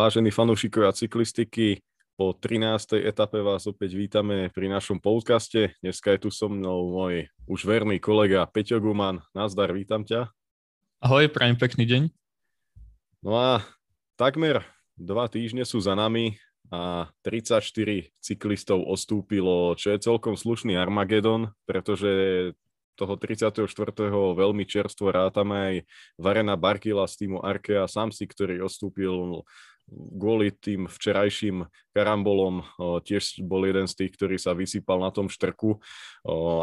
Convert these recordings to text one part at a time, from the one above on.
Vážení fanúšikovia cyklistiky, po 13. etape vás opäť vítame pri našom podcaste. Dneska je tu so mnou môj už verný kolega Peťo Guman. Nazdar, vítam ťa. Ahoj, prajem pekný deň. No a takmer dva týždne sú za nami a 34 cyklistov ostúpilo, čo je celkom slušný Armagedon, pretože toho 34. veľmi čerstvo rátame aj Varena Barkila z týmu Arkea Samsi, ktorý ostúpil kvôli tým včerajším karambolom tiež bol jeden z tých, ktorý sa vysypal na tom štrku.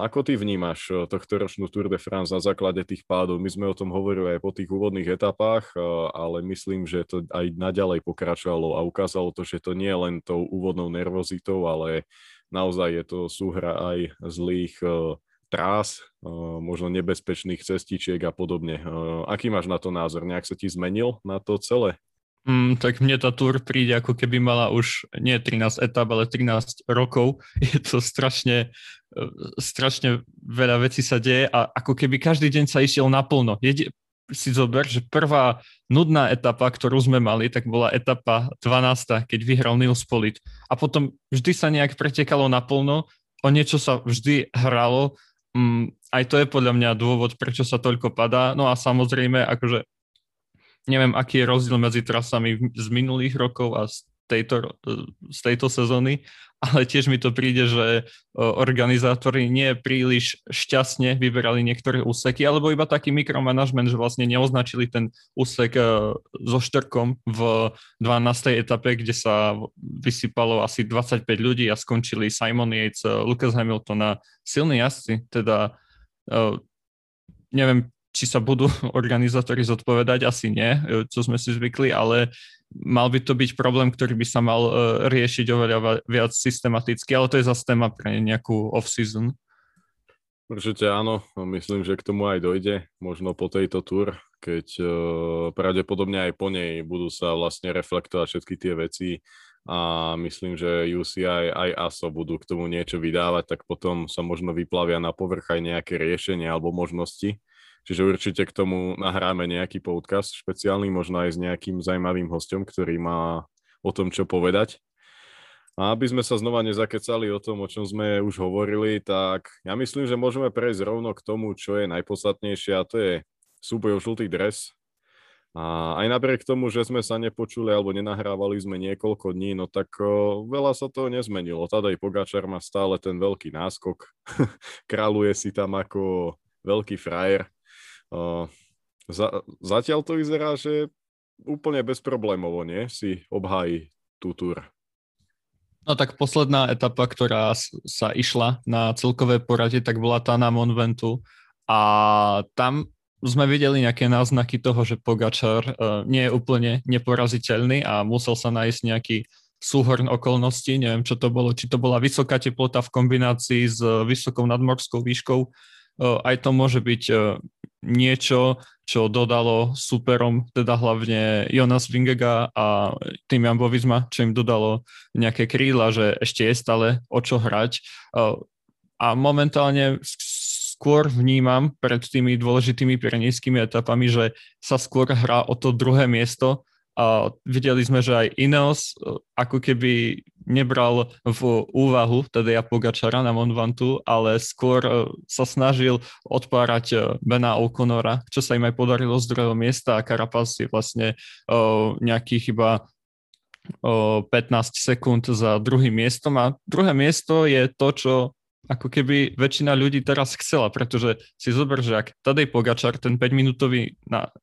Ako ty vnímaš tohto ročnú Tour de France na základe tých pádov? My sme o tom hovorili aj po tých úvodných etapách, ale myslím, že to aj naďalej pokračovalo a ukázalo to, že to nie je len tou úvodnou nervozitou, ale naozaj je to súhra aj zlých trás, možno nebezpečných cestičiek a podobne. Aký máš na to názor? Nejak sa ti zmenil na to celé? Mm, tak mne tá túr príde ako keby mala už nie 13 etap, ale 13 rokov. Je to strašne, e, strašne veľa vecí sa deje a ako keby každý deň sa išiel naplno. Jedi, si zober, že prvá nudná etapa, ktorú sme mali, tak bola etapa 12, keď vyhral Nils Polit. A potom vždy sa nejak pretekalo naplno, o niečo sa vždy hralo. Mm, aj to je podľa mňa dôvod, prečo sa toľko padá. No a samozrejme, akože neviem, aký je rozdiel medzi trasami z minulých rokov a z tejto, z tejto sezóny, ale tiež mi to príde, že organizátori nie príliš šťastne vyberali niektoré úseky, alebo iba taký mikromanagement, že vlastne neoznačili ten úsek so štrkom v 12. etape, kde sa vysypalo asi 25 ľudí a skončili Simon Yates, Lucas Hamilton a silní jazdci, teda neviem, či sa budú organizátori zodpovedať, asi nie, e, čo sme si zvykli, ale mal by to byť problém, ktorý by sa mal e, riešiť oveľa viac systematicky, ale to je zase téma pre nejakú off-season. Určite áno, myslím, že k tomu aj dojde, možno po tejto túr, keď uh, pravdepodobne aj po nej budú sa vlastne reflektovať všetky tie veci a myslím, že UCI aj ASO budú k tomu niečo vydávať, tak potom sa možno vyplavia na povrch aj nejaké riešenia alebo možnosti. Čiže určite k tomu nahráme nejaký podcast špeciálny, možno aj s nejakým zaujímavým hostom, ktorý má o tom, čo povedať. A aby sme sa znova nezakecali o tom, o čom sme už hovorili, tak ja myslím, že môžeme prejsť rovno k tomu, čo je najpodstatnejšie a to je súboj o žltý dres. A aj napriek tomu, že sme sa nepočuli alebo nenahrávali sme niekoľko dní, no tak o, veľa sa toho nezmenilo. Tadej Pogačar má stále ten veľký náskok, kráľuje si tam ako veľký frajer za, zatiaľ to vyzerá, že úplne bezproblémovo, nie? Si obhájí tú túr. No tak posledná etapa, ktorá sa išla na celkové poradie, tak bola tá na Monventu a tam sme videli nejaké náznaky toho, že Pogačar uh, nie je úplne neporaziteľný a musel sa nájsť nejaký súhrn okolností, neviem čo to bolo, či to bola vysoká teplota v kombinácii s vysokou nadmorskou výškou, aj to môže byť niečo, čo dodalo superom, teda hlavne Jonas Vingega a tým Jambo Visma, čo im dodalo nejaké krídla, že ešte je stále o čo hrať. A momentálne skôr vnímam pred tými dôležitými pyrenejskými etapami, že sa skôr hrá o to druhé miesto, a videli sme, že aj Ineos ako keby nebral v úvahu teda ja Pogačara na Monvantu, ale skôr e, sa snažil odpárať e, Bena O'Connora, čo sa im aj podarilo z druhého miesta a Carapaz je vlastne nejakých iba 15 sekúnd za druhým miestom. A druhé miesto je to, čo ako keby väčšina ľudí teraz chcela, pretože si zober, že ak Tadej Pogačar ten 5-minútový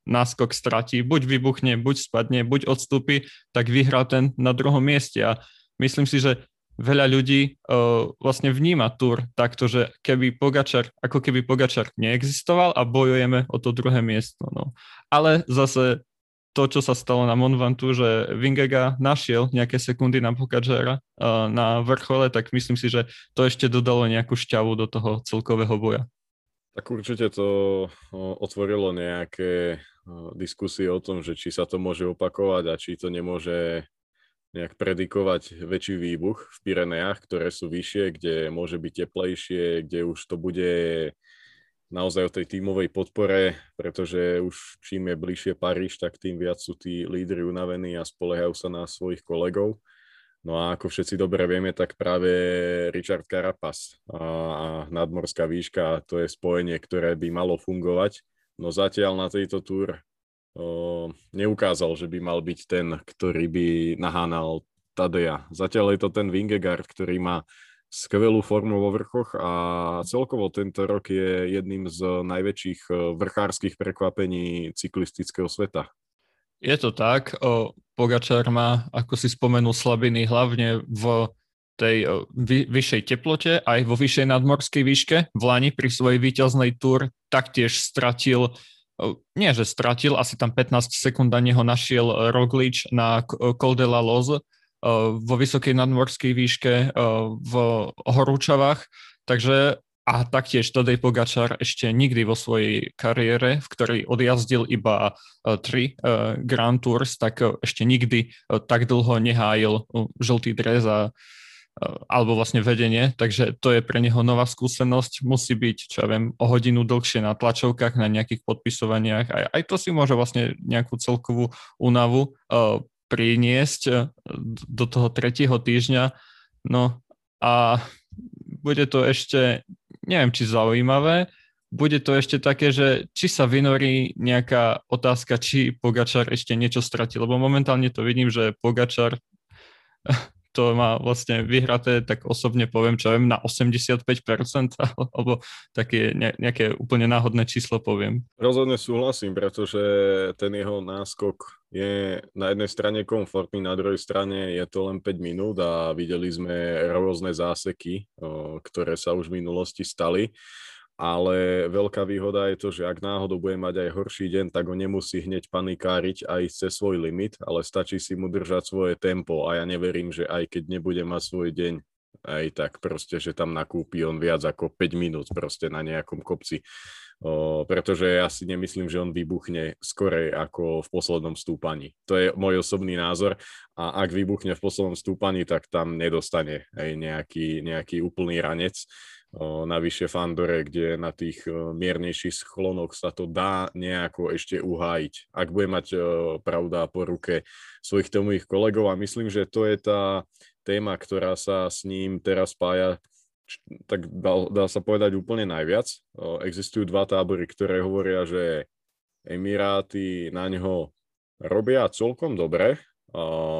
náskok stratí, buď vybuchne, buď spadne, buď odstúpi, tak vyhrá ten na druhom mieste. A myslím si, že veľa ľudí uh, vlastne vníma túr takto, že keby Pogačar, ako keby Pogačar neexistoval a bojujeme o to druhé miesto. No. Ale zase to, čo sa stalo na Monvantu, že Vingega našiel nejaké sekundy na Pokačera na vrchole, tak myslím si, že to ešte dodalo nejakú šťavu do toho celkového boja. Tak určite to otvorilo nejaké diskusie o tom, že či sa to môže opakovať a či to nemôže nejak predikovať väčší výbuch v Pirenejach, ktoré sú vyššie, kde môže byť teplejšie, kde už to bude naozaj o tej tímovej podpore, pretože už čím je bližšie Paríž, tak tým viac sú tí lídry unavení a spoliehajú sa na svojich kolegov. No a ako všetci dobre vieme, tak práve Richard Carapaz a, nadmorská výška, to je spojenie, ktoré by malo fungovať. No zatiaľ na tejto túr neukázal, že by mal byť ten, ktorý by nahánal Tadeja. Zatiaľ je to ten Vingegaard, ktorý má skvelú formu vo vrchoch a celkovo tento rok je jedným z najväčších vrchárskych prekvapení cyklistického sveta. Je to tak. Pogačar má, ako si spomenul, slabiny hlavne v tej vy, vyššej teplote, aj vo vyššej nadmorskej výške. V Lani pri svojej víťaznej túr taktiež stratil, nie že stratil, asi tam 15 sekúnd na neho našiel Roglič na Col de la Loz vo vysokej nadmorskej výške v Horúčavách. Takže a taktiež Tadej Pogačar ešte nikdy vo svojej kariére, v ktorej odjazdil iba tri Grand Tours, tak ešte nikdy tak dlho nehájil žltý dres a, alebo vlastne vedenie, takže to je pre neho nová skúsenosť, musí byť, čo ja viem, o hodinu dlhšie na tlačovkách, na nejakých podpisovaniach, aj, aj to si môže vlastne nejakú celkovú únavu uh, priniesť uh, do toho tretieho týždňa, no a bude to ešte neviem, či zaujímavé. Bude to ešte také, že či sa vynorí nejaká otázka, či Pogačar ešte niečo stratil, lebo momentálne to vidím, že Pogačar to má vlastne vyhraté, tak osobne poviem, čo viem, na 85%, alebo také nejaké úplne náhodné číslo poviem. Rozhodne súhlasím, pretože ten jeho náskok je na jednej strane komfortný, na druhej strane je to len 5 minút a videli sme rôzne záseky, ktoré sa už v minulosti stali ale veľká výhoda je to, že ak náhodou bude mať aj horší deň, tak ho nemusí hneď panikáriť a ísť cez svoj limit, ale stačí si mu držať svoje tempo a ja neverím, že aj keď nebude mať svoj deň, aj tak proste, že tam nakúpi on viac ako 5 minút proste na nejakom kopci. O, pretože ja si nemyslím, že on vybuchne skorej ako v poslednom stúpaní. To je môj osobný názor a ak vybuchne v poslednom stúpaní, tak tam nedostane aj nejaký, nejaký úplný ranec navyše v Andore, kde na tých miernejších schlonoch sa to dá nejako ešte uhájiť. Ak bude mať pravda po ruke svojich tomových kolegov a myslím, že to je tá téma, ktorá sa s ním teraz spája tak dá, dá sa povedať úplne najviac. Existujú dva tábory, ktoré hovoria, že Emiráty na ňo robia celkom dobre.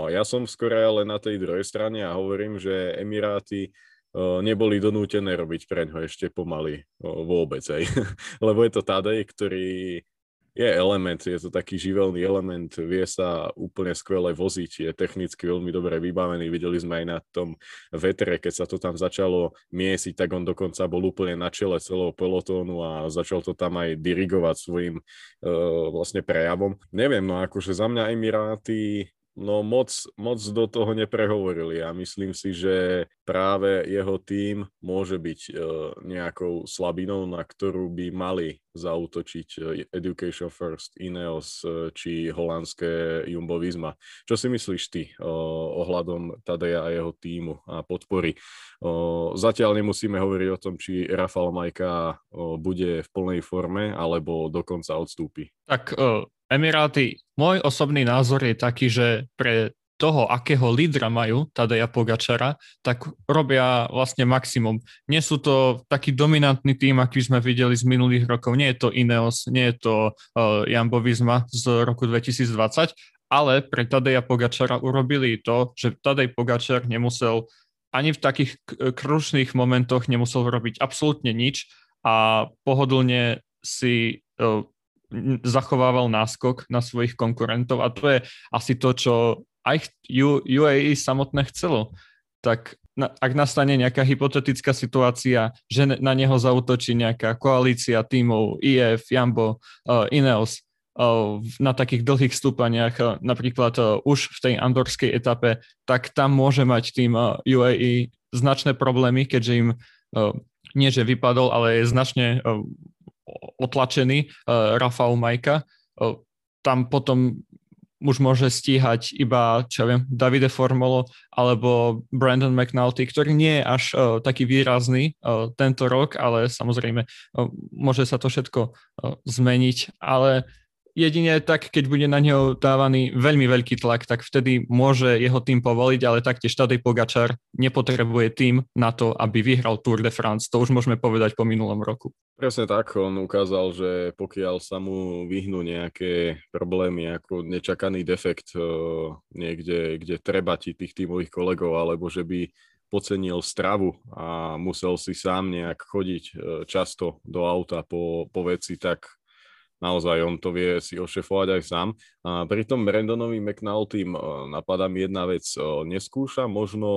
Ja som skôr ale na tej druhej strane a hovorím, že Emiráty neboli donútené robiť pre ňo ešte pomaly vôbec. Aj. Lebo je to Tadej, ktorý je element, je to taký živelný element, vie sa úplne skvele voziť, je technicky veľmi dobre vybavený. Videli sme aj na tom vetre, keď sa to tam začalo miesiť, tak on dokonca bol úplne na čele celého pelotónu a začal to tam aj dirigovať svojim uh, vlastne prejavom. Neviem, no akože za mňa Emiráty no moc, moc do toho neprehovorili a myslím si, že práve jeho tým môže byť uh, nejakou slabinou, na ktorú by mali zautočiť uh, Education First, Ineos uh, či holandské Jumbo Visma. Čo si myslíš ty ohľadom Tadeja a jeho týmu a podpory? Zatiaľ nemusíme hovoriť o tom, či Rafal Majka bude v plnej forme alebo dokonca odstúpi. Tak uh, Emiráty, môj osobný názor je taký, že pre toho, akého lídra majú, Tadeja Pogačara, tak robia vlastne maximum. Nie sú to taký dominantný tým, aký sme videli z minulých rokov. Nie je to Ineos, nie je to uh, Jambo Visma z roku 2020, ale pre Tadeja Pogačara urobili to, že Tadej Pogačar nemusel ani v takých krušných momentoch nemusel robiť absolútne nič a pohodlne si uh, zachovával náskok na svojich konkurentov a to je asi to, čo aj UAE samotné chcelo. Tak na, ak nastane nejaká hypotetická situácia, že na neho zautočí nejaká koalícia tímov IF, Jambo, uh, Ineos uh, na takých dlhých stúpaniach, uh, napríklad uh, už v tej andorskej etape, tak tam môže mať tým uh, UAE značné problémy, keďže im uh, nie že vypadol, ale je značne uh, otlačený uh, Rafał Majka. Uh, tam potom už môže stíhať iba, čo viem, Davide Formolo alebo Brandon McNulty, ktorý nie je až uh, taký výrazný uh, tento rok, ale samozrejme uh, môže sa to všetko uh, zmeniť, ale jedine tak, keď bude na neho dávaný veľmi veľký tlak, tak vtedy môže jeho tým povoliť, ale taktiež Tadej Pogačar nepotrebuje tým na to, aby vyhral Tour de France. To už môžeme povedať po minulom roku. Presne tak, on ukázal, že pokiaľ sa mu vyhnú nejaké problémy ako nečakaný defekt eh, niekde, kde treba ti tých tímových kolegov, alebo že by pocenil stravu a musel si sám nejak chodiť eh, často do auta po, po veci, tak naozaj on to vie si ošefovať aj sám. A pri tom Brandonovi McNulty napadá mi jedna vec. Neskúša možno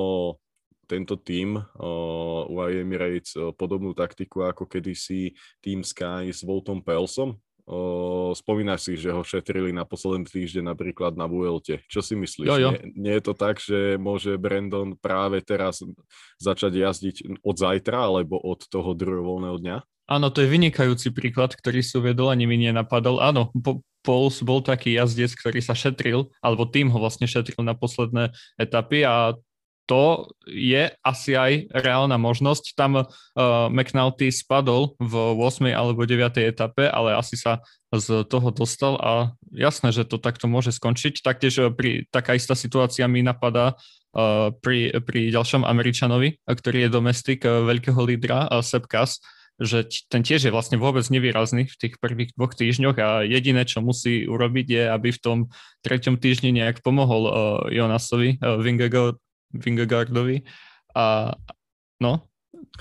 tento tým uh, UAE Emirates uh, podobnú taktiku ako kedysi Team Sky s Voltom Pelsom. Uh, spomínaš si, že ho šetrili na posledný týždeň napríklad na Vuelte. Čo si myslíš? Jo, jo. Nie, nie je to tak, že môže Brandon práve teraz začať jazdiť od zajtra alebo od toho druhého voľného dňa? Áno, to je vynikajúci príklad, ktorý si uvedol, ani mi nenapadol. Áno, Pauls bol taký jazdec, ktorý sa šetril, alebo tým ho vlastne šetril na posledné etapy a to je asi aj reálna možnosť. Tam uh, McNulty spadol v 8. alebo 9. etape, ale asi sa z toho dostal a jasné, že to takto môže skončiť. Taktiež uh, pri, taká istá situácia mi napadá uh, pri, pri ďalšom Američanovi, ktorý je domestik uh, veľkého lídra uh, Sepp Kass, že ten tiež je vlastne vôbec nevýrazný v tých prvých dvoch týždňoch a jediné, čo musí urobiť je, aby v tom treťom týždni nejak pomohol uh, Jonasovi, uh, Vingegaardovi a no,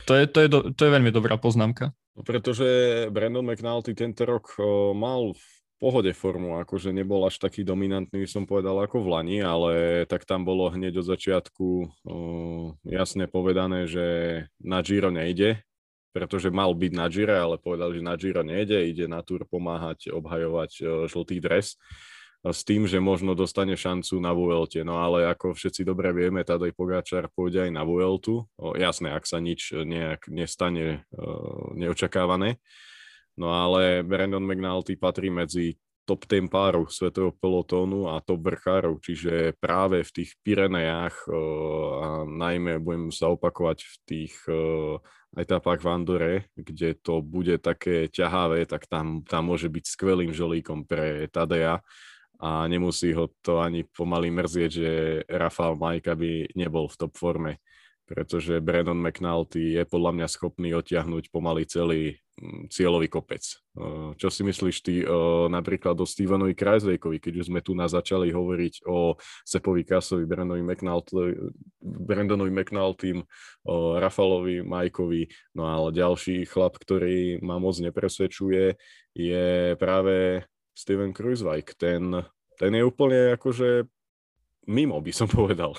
to je, to, je do, to je veľmi dobrá poznámka. No, pretože Brandon McNulty tento rok uh, mal v pohode formu, akože nebol až taký dominantný, som povedal, ako v Lani, ale tak tam bolo hneď od začiatku uh, jasne povedané, že na Giro nejde, pretože mal byť na Gire, ale povedal, že na Giro nejde, ide na Tour pomáhať obhajovať e, žltý dres s tým, že možno dostane šancu na Vuelte. No ale ako všetci dobre vieme, Tadej Pogáčar pôjde aj na Vueltu. O, jasné, ak sa nič nejak nestane neočakávané. No ale Brandon McNulty patrí medzi top 10 párov svetového pelotónu a top vrchárov, čiže práve v tých Pirenejach uh, a najmä budem sa opakovať v tých etapách v Andore, kde to bude také ťahavé, tak tam, tam môže byť skvelým žolíkom pre Tadeja a nemusí ho to ani pomaly mrzieť, že Rafael Majka by nebol v top forme pretože Brandon McNulty je podľa mňa schopný otiahnuť pomaly celý mm, cieľový kopec. Čo si myslíš ty napríklad o Stevenovi Krajzvejkovi, keď už sme tu na začali hovoriť o Sepovi Kasovi, Brandonovi McNulty, Brandonovi McNultym, Rafalovi Majkovi, no ale ďalší chlap, ktorý ma moc nepresvedčuje, je práve Steven Krujzvajk. Ten, ten je úplne akože mimo, by som povedal.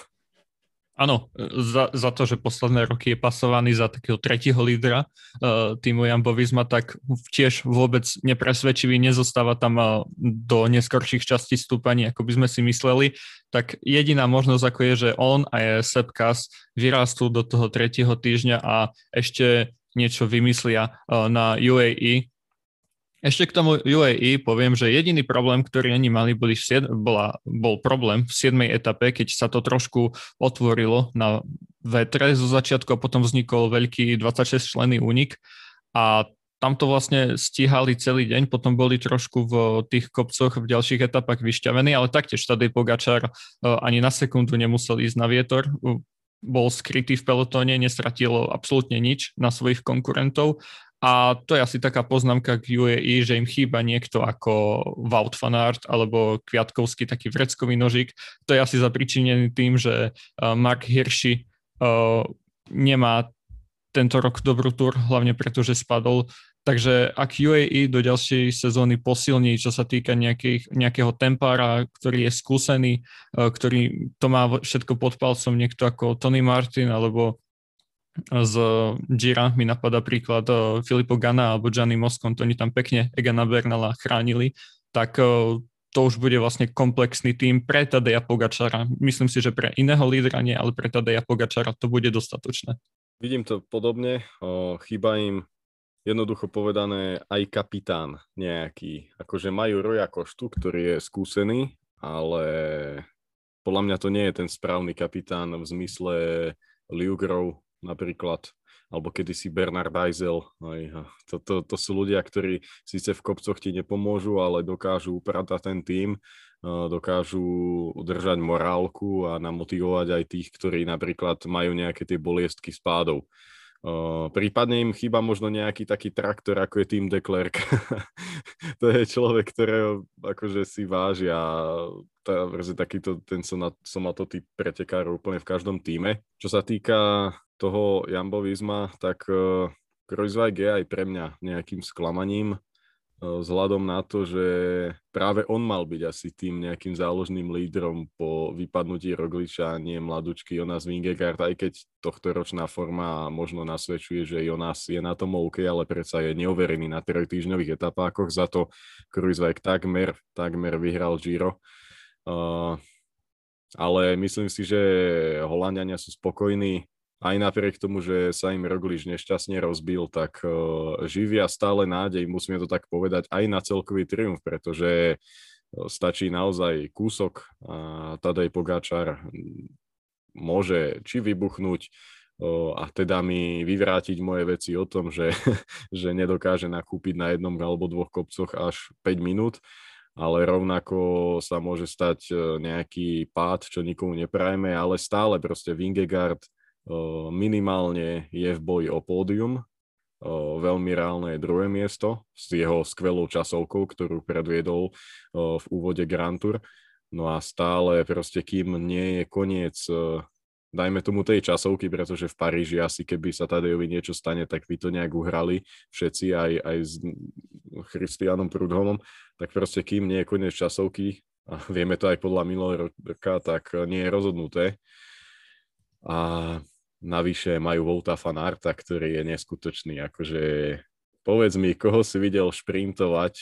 Áno, za, za to, že posledné roky je pasovaný za takého tretieho lídra uh, týmu Jambo Visma, tak tiež vôbec nepresvedčivý, nezostáva tam uh, do neskorších častí stúpaní, ako by sme si mysleli. Tak jediná možnosť, ako je, že on a je Sepkas vyrastú do toho tretieho týždňa a ešte niečo vymyslia uh, na UAE, ešte k tomu UAE poviem, že jediný problém, ktorý oni mali, boli v bola, bol problém v 7. etape, keď sa to trošku otvorilo na vetre zo začiatku a potom vznikol veľký 26 členný únik a tam to vlastne stíhali celý deň, potom boli trošku v tých kopcoch v ďalších etapách vyšťavení, ale taktiež tady Pogačar e, ani na sekundu nemusel ísť na vietor, bol skrytý v pelotóne, nestratilo absolútne nič na svojich konkurentov a to je asi taká poznámka k UAE, že im chýba niekto ako Wout van Aert alebo Kviatkovský taký vreckový nožik. To je asi zapričinený tým, že uh, Mark Hirschi uh, nemá tento rok dobrú túr, hlavne preto, že spadol. Takže ak UAE do ďalšej sezóny posilní, čo sa týka nejakých, nejakého tempára, ktorý je skúsený, uh, ktorý to má všetko pod palcom, niekto ako Tony Martin alebo z Gira mi napadá príklad eh, Filipo Gana alebo Gianni Moscon, oni tam pekne Egana Bernala chránili, tak eh, to už bude vlastne komplexný tým pre Tadeja Pogačara. Myslím si, že pre iného lídra nie, ale pre Tadeja Pogačara to bude dostatočné. Vidím to podobne, chýba im jednoducho povedané aj kapitán nejaký. Akože majú Roja Koštu, ktorý je skúsený, ale podľa mňa to nie je ten správny kapitán v zmysle Liugrov napríklad, alebo kedysi Bernard Eisel. To, to, to sú ľudia, ktorí síce v kopcoch ti nepomôžu, ale dokážu upratať ten tým, dokážu udržať morálku a namotivovať aj tých, ktorí napríklad majú nejaké tie boliestky spádov. Prípadne im chýba možno nejaký taký traktor, ako je tým de Klerk. to je človek, ktorého akože si vážia. Tá, takýto, ten som to typ pretekárov úplne v každom týme. Čo sa týka toho jambovizma, tak Kreuzweig je aj pre mňa nejakým sklamaním. Eh, vzhľadom na to, že práve on mal byť asi tým nejakým záložným lídrom po vypadnutí Rogliča, nie mladučky Jonas Vingegaard, aj keď tohto ročná forma možno nasvedčuje, že Jonas je na tom OK, ale predsa je neoverený na týždňových etapákoch, za to Kruiswijk takmer, takmer vyhral Giro. Uh, ale myslím si, že Holandiania sú spokojní, aj napriek tomu, že sa im Roglič nešťastne rozbil, tak uh, živia stále nádej, musíme to tak povedať, aj na celkový triumf, pretože stačí naozaj kúsok a Tadej Pogáčar môže či vybuchnúť uh, a teda mi vyvrátiť moje veci o tom, že, že nedokáže nakúpiť na jednom alebo dvoch kopcoch až 5 minút, ale rovnako sa môže stať nejaký pád, čo nikomu neprajeme, ale stále proste Vingegaard minimálne je v boji o pódium. Veľmi reálne je druhé miesto s jeho skvelou časovkou, ktorú predviedol v úvode Grand Tour. No a stále proste, kým nie je koniec dajme tomu tej časovky, pretože v Paríži asi keby sa Tadejovi niečo stane, tak by to nejak uhrali všetci aj, aj s Christianom Prudhomom, tak proste kým nie je koniec časovky, a vieme to aj podľa minulého roka, tak nie je rozhodnuté. A Navyše majú Volta Fanarta, ktorý je neskutočný. Akože povedz mi, koho si videl šprintovať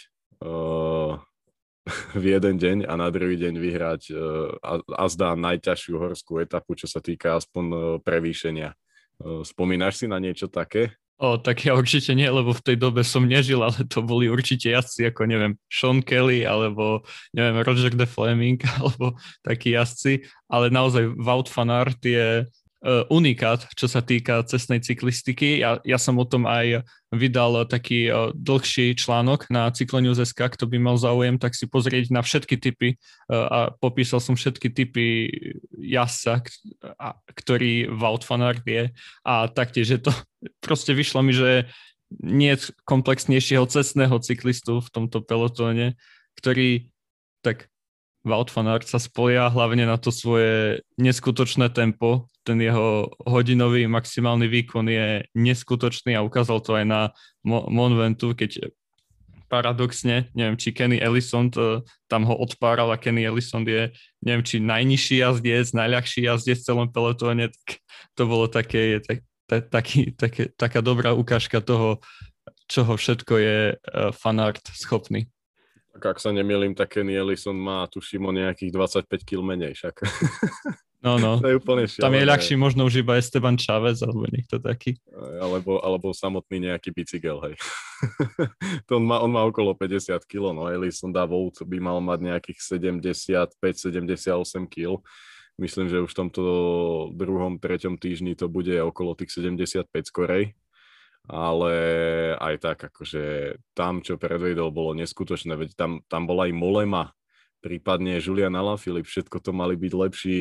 uh, v jeden deň a na druhý deň vyhrať uh, a, a zdá najťažšiu horskú etapu, čo sa týka aspoň uh, prevýšenia. Uh, spomínaš si na niečo také? O, tak ja určite nie, lebo v tej dobe som nežil, ale to boli určite jazdci ako, neviem, Sean Kelly, alebo, neviem, Roger de Fleming, alebo takí jazdci, ale naozaj Wout van Aert je unikát, čo sa týka cestnej cyklistiky. Ja, ja som o tom aj vydal taký uh, dlhší článok na Cyclonews.sk, kto by mal záujem, tak si pozrieť na všetky typy uh, a popísal som všetky typy jazdca, ktorý Wout van Aert je a taktiež je to, proste vyšlo mi, že nie komplexnejšieho cestného cyklistu v tomto pelotóne, ktorý tak Wout van Aert sa spolia hlavne na to svoje neskutočné tempo. Ten jeho hodinový maximálny výkon je neskutočný a ukázal to aj na Mo- Monventu, keď paradoxne, neviem, či Kenny Ellison to, tam ho odpáral a Kenny Ellison je, neviem, či najnižší jazdec, najľahší jazdec v celom pelotóne, tak to bolo také, tak, tak, taký, také, taká dobrá ukážka toho, čoho všetko je uh, fanart schopný. Tak ak sa nemýlim, tak Kenny Ellison má, tuším, o nejakých 25 kg menej však. No, no. to je úplne šialené. Tam je ľahší možno už iba Esteban Chávez, alebo niekto taký. Alebo, alebo samotný nejaký bicykel, hej. to on má, on má okolo 50 kg, no Ellison dá Volt by mal mať nejakých 75-78 kg. Myslím, že už v tomto druhom, treťom týždni to bude okolo tých 75 skorej ale aj tak, akože tam, čo predvedol, bolo neskutočné, veď tam, tam bola aj Molema, prípadne Julian Alaphilippe, všetko to mali byť lepší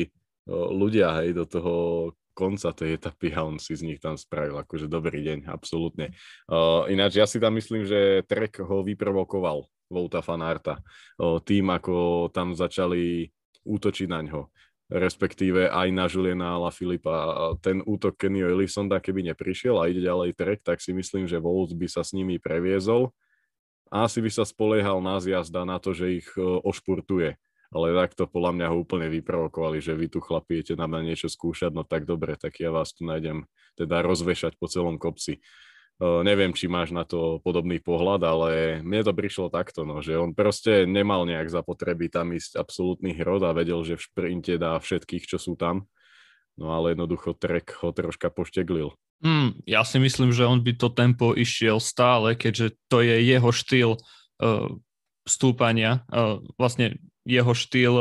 ľudia, hej, do toho konca tej etapy a on si z nich tam spravil akože dobrý deň, absolútne. Uh, ináč ja si tam myslím, že Trek ho vyprovokoval, Vouta Fanarta, uh, tým, ako tam začali útočiť na ňo respektíve aj na Juliana Ala Filipa. Ten útok Kenny Ellisonda, keby neprišiel a ide ďalej trek, tak si myslím, že Wolves by sa s nimi previezol a asi by sa spoliehal na zjazda na to, že ich ošpurtuje. Ale takto podľa mňa ho úplne vyprovokovali, že vy tu chlapi na mňa niečo skúšať, no tak dobre, tak ja vás tu nájdem teda rozvešať po celom kopci. Uh, neviem, či máš na to podobný pohľad, ale mne to prišlo takto, no, že on proste nemal nejak zapotreby tam ísť absolútny hrod a vedel, že v šprinte dá všetkých, čo sú tam. No ale jednoducho Trek ho troška pošteglil. Mm, ja si myslím, že on by to tempo išiel stále, keďže to je jeho štýl uh, stúpania. Uh, vlastne jeho štýl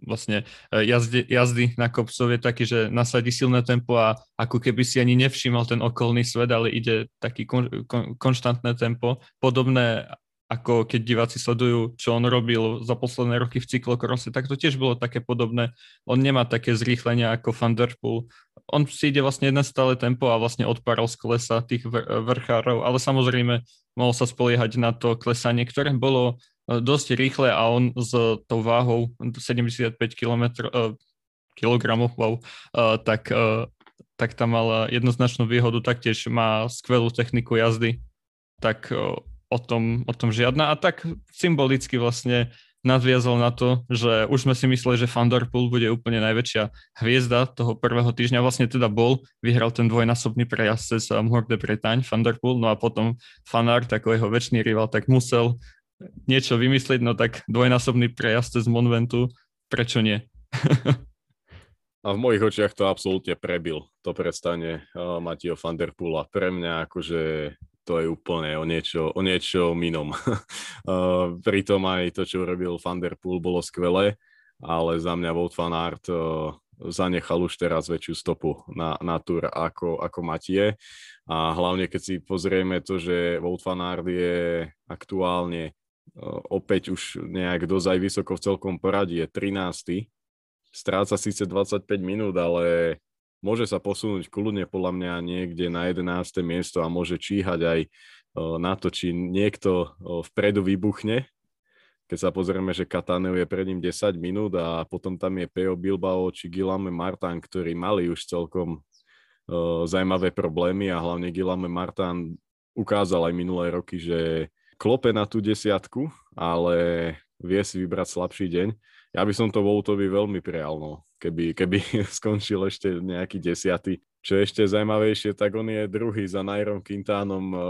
vlastne jazdy, jazdy na kopcov je taký, že nasadí silné tempo a ako keby si ani nevšímal ten okolný svet, ale ide taký kon, kon, konštantné tempo. Podobné ako keď diváci sledujú, čo on robil za posledné roky v cyklokrose, tak to tiež bolo také podobné. On nemá také zrýchlenia ako Van Der Poel. On si ide vlastne jeden stále tempo a vlastne odparal z kolesa tých vrchárov, ale samozrejme mohol sa spoliehať na to klesanie, ktoré bolo dosť rýchle a on s tou váhou 75 km, kilogramov, wow, e, tak, e, tak tam mal jednoznačnú výhodu, taktiež má skvelú techniku jazdy, tak o tom, o tom žiadna. A tak symbolicky vlastne nadviazal na to, že už sme si mysleli, že Thunderpool bude úplne najväčšia hviezda toho prvého týždňa. Vlastne teda bol, vyhral ten dvojnásobný prejazd cez Moor de Bretagne, Thunderpool, no a potom Fanart, ako jeho väčší rival, tak musel niečo vymyslieť, no tak dvojnásobný prejazd cez Monventu, prečo nie? A v mojich očiach to absolútne prebil, to prestane uh, Matio van der Poola. Pre mňa akože to je úplne o niečo, o niečo inom. uh, pritom aj to, čo urobil Van Der Poel, bolo skvelé, ale za mňa Wout van Aert uh, zanechal už teraz väčšiu stopu na, na túr ako, ako Matie. A hlavne, keď si pozrieme to, že Wout van Aert je aktuálne opäť už nejak dozaj vysoko v celkom poradí, je 13. Stráca síce 25 minút, ale môže sa posunúť kľudne podľa mňa niekde na 11. miesto a môže číhať aj na to, či niekto vpredu vybuchne. Keď sa pozrieme, že Kataneu je pred ním 10 minút a potom tam je Peo Bilbao či Gilame Martan, ktorí mali už celkom zaujímavé problémy a hlavne Gilame Martan ukázal aj minulé roky, že klope na tú desiatku, ale vie si vybrať slabší deň. Ja by som to Voutovi veľmi prijal, no keby, keby skončil ešte nejaký desiatý. Čo je ešte zaujímavejšie, tak on je druhý za Nairom Quintánom eh,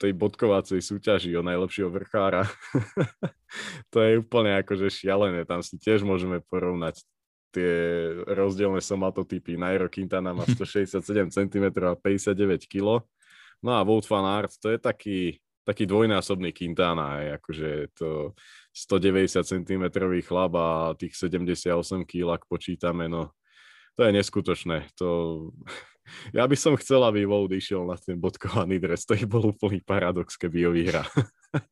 tej bodkovacej súťaži o najlepšieho vrchára. to je úplne akože šialené, tam si tiež môžeme porovnať tie rozdielne somatotypy. Nairo Quintana má 167 cm a 59 kg. No a Wout van Aert, to je taký, taký dvojnásobný Quintana, aj, akože to 190 cm chlap a tých 78 kg, ak počítame, no to je neskutočné. To... Ja by som chcel, aby Wout išiel na ten bodkovaný dres. To je bol úplný paradox, keby ho vyhrá.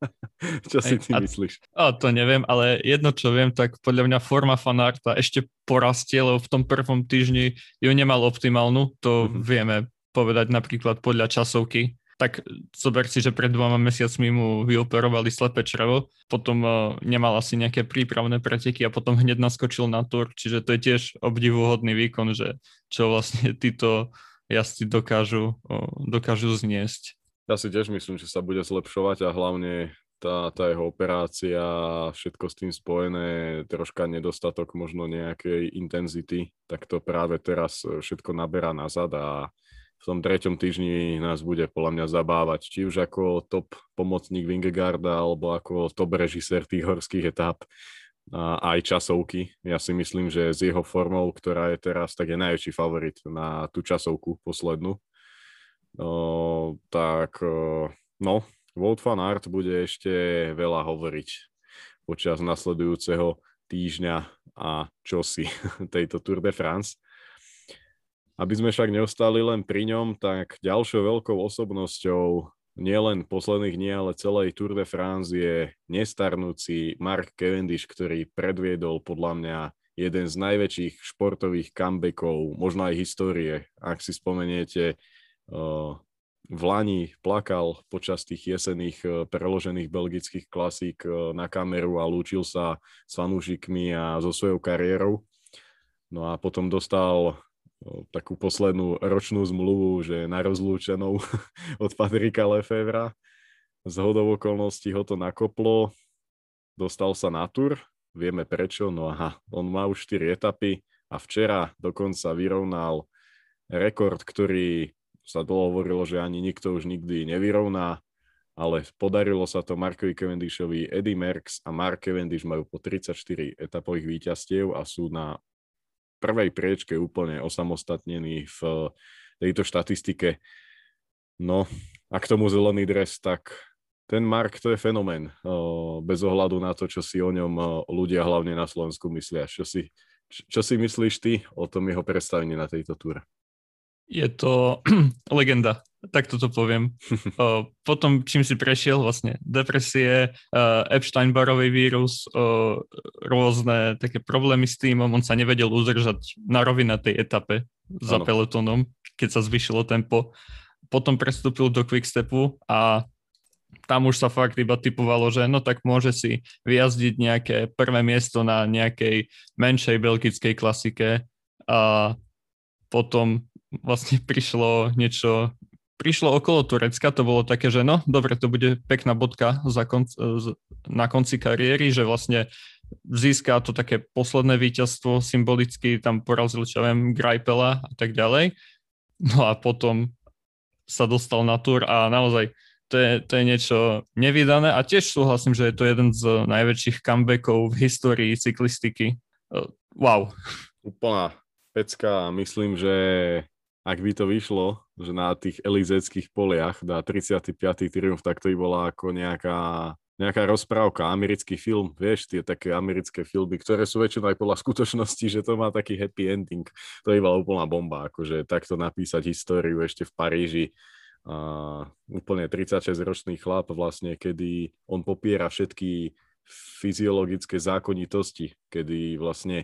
čo si ty a, myslíš? A to neviem, ale jedno, čo viem, tak podľa mňa forma fanarta ešte porastie, lebo v tom prvom týždni ju nemal optimálnu. To mm-hmm. vieme povedať napríklad podľa časovky tak zober si, že pred dvoma mesiacmi mu vyoperovali slepé črevo, potom uh, nemal asi nejaké prípravné preteky a potom hneď naskočil na tur, čiže to je tiež obdivuhodný výkon, že čo vlastne títo jazdci dokážu, dokážu zniesť. Ja si tiež myslím, že sa bude zlepšovať a hlavne tá, tá jeho operácia, všetko s tým spojené, troška nedostatok možno nejakej intenzity, tak to práve teraz všetko naberá nazad a v tom treťom týždni nás bude podľa mňa zabávať, či už ako top pomocník Vingegarda, alebo ako top režisér tých horských etáp a aj časovky. Ja si myslím, že s jeho formou, ktorá je teraz, tak je najväčší favorit na tú časovku poslednú. No, tak no, Wout van Aert bude ešte veľa hovoriť počas nasledujúceho týždňa a čosi tejto Tour de France. Aby sme však neostali len pri ňom, tak ďalšou veľkou osobnosťou nielen posledných dní, ale celej Tour de France je nestarnúci Mark Cavendish, ktorý predviedol podľa mňa jeden z najväčších športových comebackov, možno aj histórie. Ak si spomeniete, v Lani plakal počas tých jesených preložených belgických klasík na kameru a lúčil sa s fanúšikmi a so svojou kariérou. No a potom dostal takú poslednú ročnú zmluvu, že na rozlúčenou od Patrika Lefevra. Z hodov okolností ho to nakoplo, dostal sa na tur, vieme prečo, no aha, on má už 4 etapy a včera dokonca vyrovnal rekord, ktorý sa dlho hovorilo, že ani nikto už nikdy nevyrovná, ale podarilo sa to Markovi Cavendishovi, Eddie Merckx a Mark Cavendish majú po 34 etapových víťazstiev a sú na prvej priečke úplne osamostatnený v tejto štatistike. No a k tomu zelený dres, tak ten Mark to je fenomén, bez ohľadu na to, čo si o ňom ľudia hlavne na Slovensku myslia. Čo si, čo si myslíš ty o tom jeho predstavení na tejto túre? Je to legenda, tak toto poviem. Potom, čím si prešiel vlastne depresie, Epstein-Barový vírus, rôzne také problémy s týmom, on sa nevedel udržať na tej etape za ano. pelotonom, keď sa zvyšilo tempo. Potom prestúpil do Quickstepu a tam už sa fakt iba typovalo, že no tak môže si vyjazdiť nejaké prvé miesto na nejakej menšej belgickej klasike a potom vlastne prišlo niečo, prišlo okolo Turecka, to bolo také, že no dobre, to bude pekná bodka za kon, na konci kariéry, že vlastne získa to také posledné víťazstvo, symbolicky tam porazil, čo viem, Greipela a tak ďalej. No a potom sa dostal na tur a naozaj to je, to je niečo nevydané a tiež súhlasím, že je to jeden z najväčších comebackov v histórii cyklistiky. Wow. Úplná pecka a myslím, že ak by to vyšlo, že na tých elizeckých poliach dá 35. triumf, tak to by bola ako nejaká, nejaká rozprávka, americký film, vieš, tie také americké filmy, ktoré sú väčšinou aj podľa skutočnosti, že to má taký happy ending. To by bola úplná bomba, akože takto napísať históriu ešte v Paríži a úplne 36-ročný chlap vlastne, kedy on popiera všetky fyziologické zákonitosti, kedy vlastne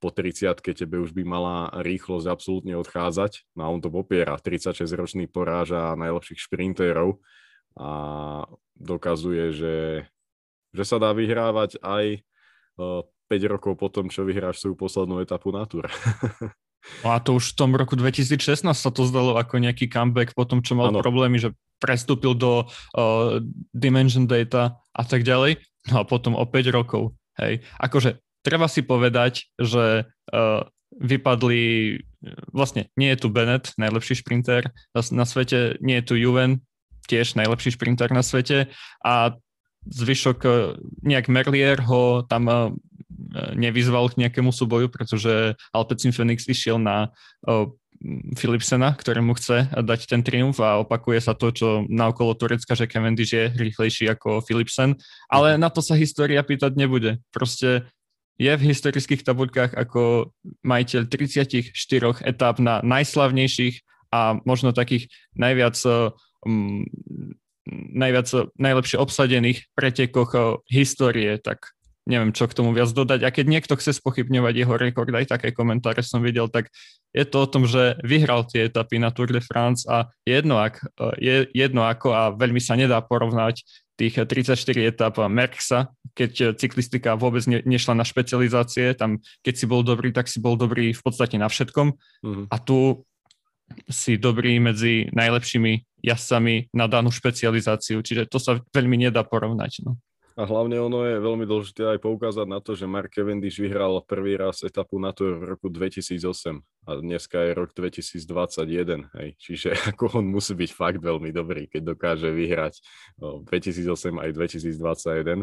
po 30 tebe už by mala rýchlosť absolútne odchádzať. No a on to popiera. 36-ročný poráža najlepších šprinterov a dokazuje, že, že sa dá vyhrávať aj 5 rokov po tom, čo vyhráš svoju poslednú etapu na tur. No a to už v tom roku 2016 sa to zdalo ako nejaký comeback po tom, čo mal ano. problémy, že prestúpil do uh, Dimension Data a tak ďalej. No a potom o 5 rokov. Hej. Akože treba si povedať, že uh, vypadli, vlastne nie je tu Bennett, najlepší šprinter na svete, nie je tu Juven, tiež najlepší šprinter na svete a zvyšok, uh, nejak Merlier ho tam nevyzval k nejakému súboju, pretože Alpecin Phoenix išiel na Philipsena, ktorému chce dať ten triumf a opakuje sa to, čo na okolo Turecka, že Cavendish je rýchlejší ako Philipsen, ale mhm. na to sa história pýtať nebude. Proste je v historických tabuľkách ako majiteľ 34 etáp na najslavnejších a možno takých najviac um, najviac, najlepšie obsadených pretekoch histórie, tak neviem, čo k tomu viac dodať. A keď niekto chce spochybňovať jeho rekord, aj také komentáre som videl, tak je to o tom, že vyhral tie etapy na Tour de France a jedno, ak, je jedno ako a veľmi sa nedá porovnať tých 34 etap Merksa, keď cyklistika vôbec ne, nešla na špecializácie, tam keď si bol dobrý, tak si bol dobrý v podstate na všetkom mm-hmm. a tu si dobrý medzi najlepšími jazdcami na danú špecializáciu, čiže to sa veľmi nedá porovnať. No. A hlavne ono je veľmi dôležité aj poukázať na to, že Mark Cavendish vyhral prvý raz etapu na to v roku 2008 a dneska je rok 2021, hej. Čiže ako on musí byť fakt veľmi dobrý, keď dokáže vyhrať 2008 aj 2021.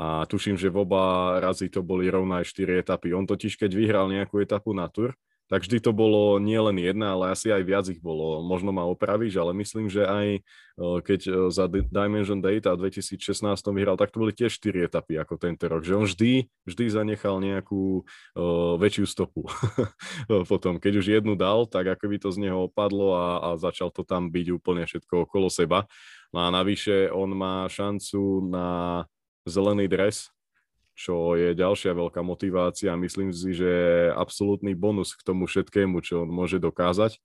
A tuším, že v oba razy to boli rovná aj 4 etapy. On totiž, keď vyhral nejakú etapu na tur, tak vždy to bolo nie len jedna, ale asi aj viac ich bolo. Možno ma opravíš, ale myslím, že aj keď za Dimension Data 2016 vyhral, tak to boli tiež 4 etapy ako tento rok. Že on vždy, vždy zanechal nejakú uh, väčšiu stopu. Potom, keď už jednu dal, tak ako by to z neho opadlo a, a začal to tam byť úplne všetko okolo seba. No a navyše on má šancu na zelený dres čo je ďalšia veľká motivácia. Myslím si, že je absolútny bonus k tomu všetkému, čo on môže dokázať.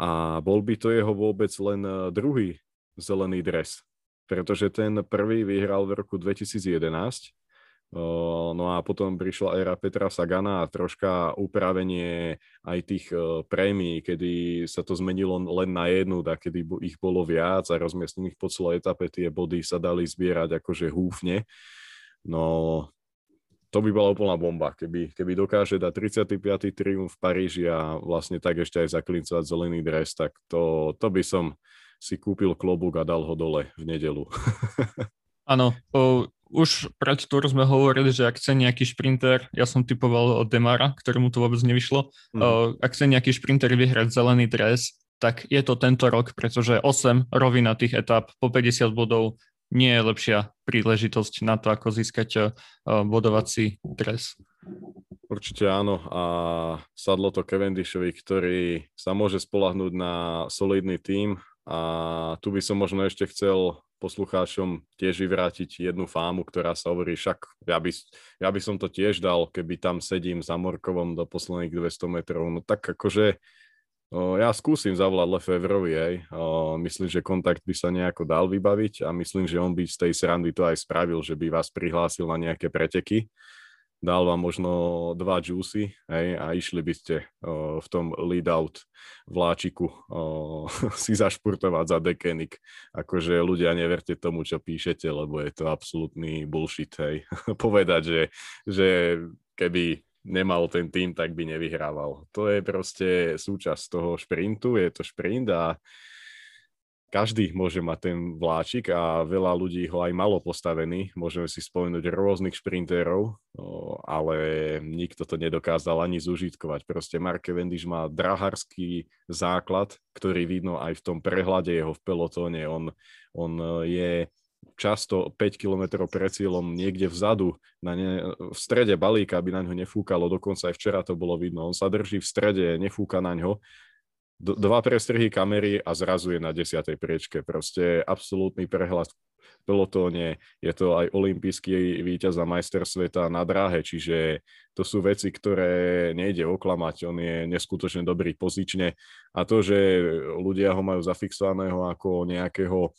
A bol by to jeho vôbec len eh, druhý zelený dres, pretože ten prvý vyhral v roku 2011, No a potom prišla éra Petra Sagana a troška upravenie aj tých eh, prémií, kedy sa to zmenilo len na jednu, tak kedy ich bolo viac a rozmiestnených po celej etape tie body sa dali zbierať akože húfne. No, to by bola úplná bomba, keby, keby dokáže dať 35. triumf v Paríži a vlastne tak ešte aj zaklincovať zelený dres, tak to, to by som si kúpil klobúk a dal ho dole v nedelu. Áno, už pred túr sme hovorili, že ak chce nejaký šprinter, ja som typoval od Demara, ktorému to vôbec nevyšlo, mm. ak chce nejaký šprinter vyhrať zelený dres, tak je to tento rok, pretože 8 rovinatých etap po 50 bodov nie je lepšia príležitosť na to, ako získať uh, bodovací dres. Určite áno a sadlo to Cavendishovi, ktorý sa môže spolahnúť na solidný tím a tu by som možno ešte chcel poslucháčom tiež vyvrátiť jednu fámu, ktorá sa hovorí, však ja by, ja by som to tiež dal, keby tam sedím za Morkovom do posledných 200 metrov. No tak akože ja skúsim zavolať Lefevrovi, hej. Myslím, že kontakt by sa nejako dal vybaviť a myslím, že on by z tej srandy to aj spravil, že by vás prihlásil na nejaké preteky dal vám možno dva juicy hej, a išli by ste v tom lead-out vláčiku si zašpurtovať za dekenik. Akože ľudia neverte tomu, čo píšete, lebo je to absolútny bullshit. Hej. Povedať, že, že keby nemal ten tým, tak by nevyhrával. To je proste súčasť toho šprintu, je to šprint a každý môže mať ten vláčik a veľa ľudí ho aj malo postavený. Môžeme si spomenúť rôznych šprintérov, ale nikto to nedokázal ani zužitkovať. Proste Mark Cavendish má draharský základ, ktorý vidno aj v tom prehľade jeho v pelotóne. On, on je často 5 km pred cieľom niekde vzadu, na ne, v strede balíka, aby na ňo nefúkalo, dokonca aj včera to bolo vidno. On sa drží v strede, nefúka na ňo dva prestrihy kamery a zrazuje na desiatej priečke. Proste absolútny prehľad v pelotóne. Je to aj olimpijský víťaz a majster sveta na dráhe, čiže to sú veci, ktoré nejde oklamať. On je neskutočne dobrý pozične a to, že ľudia ho majú zafixovaného ako nejakého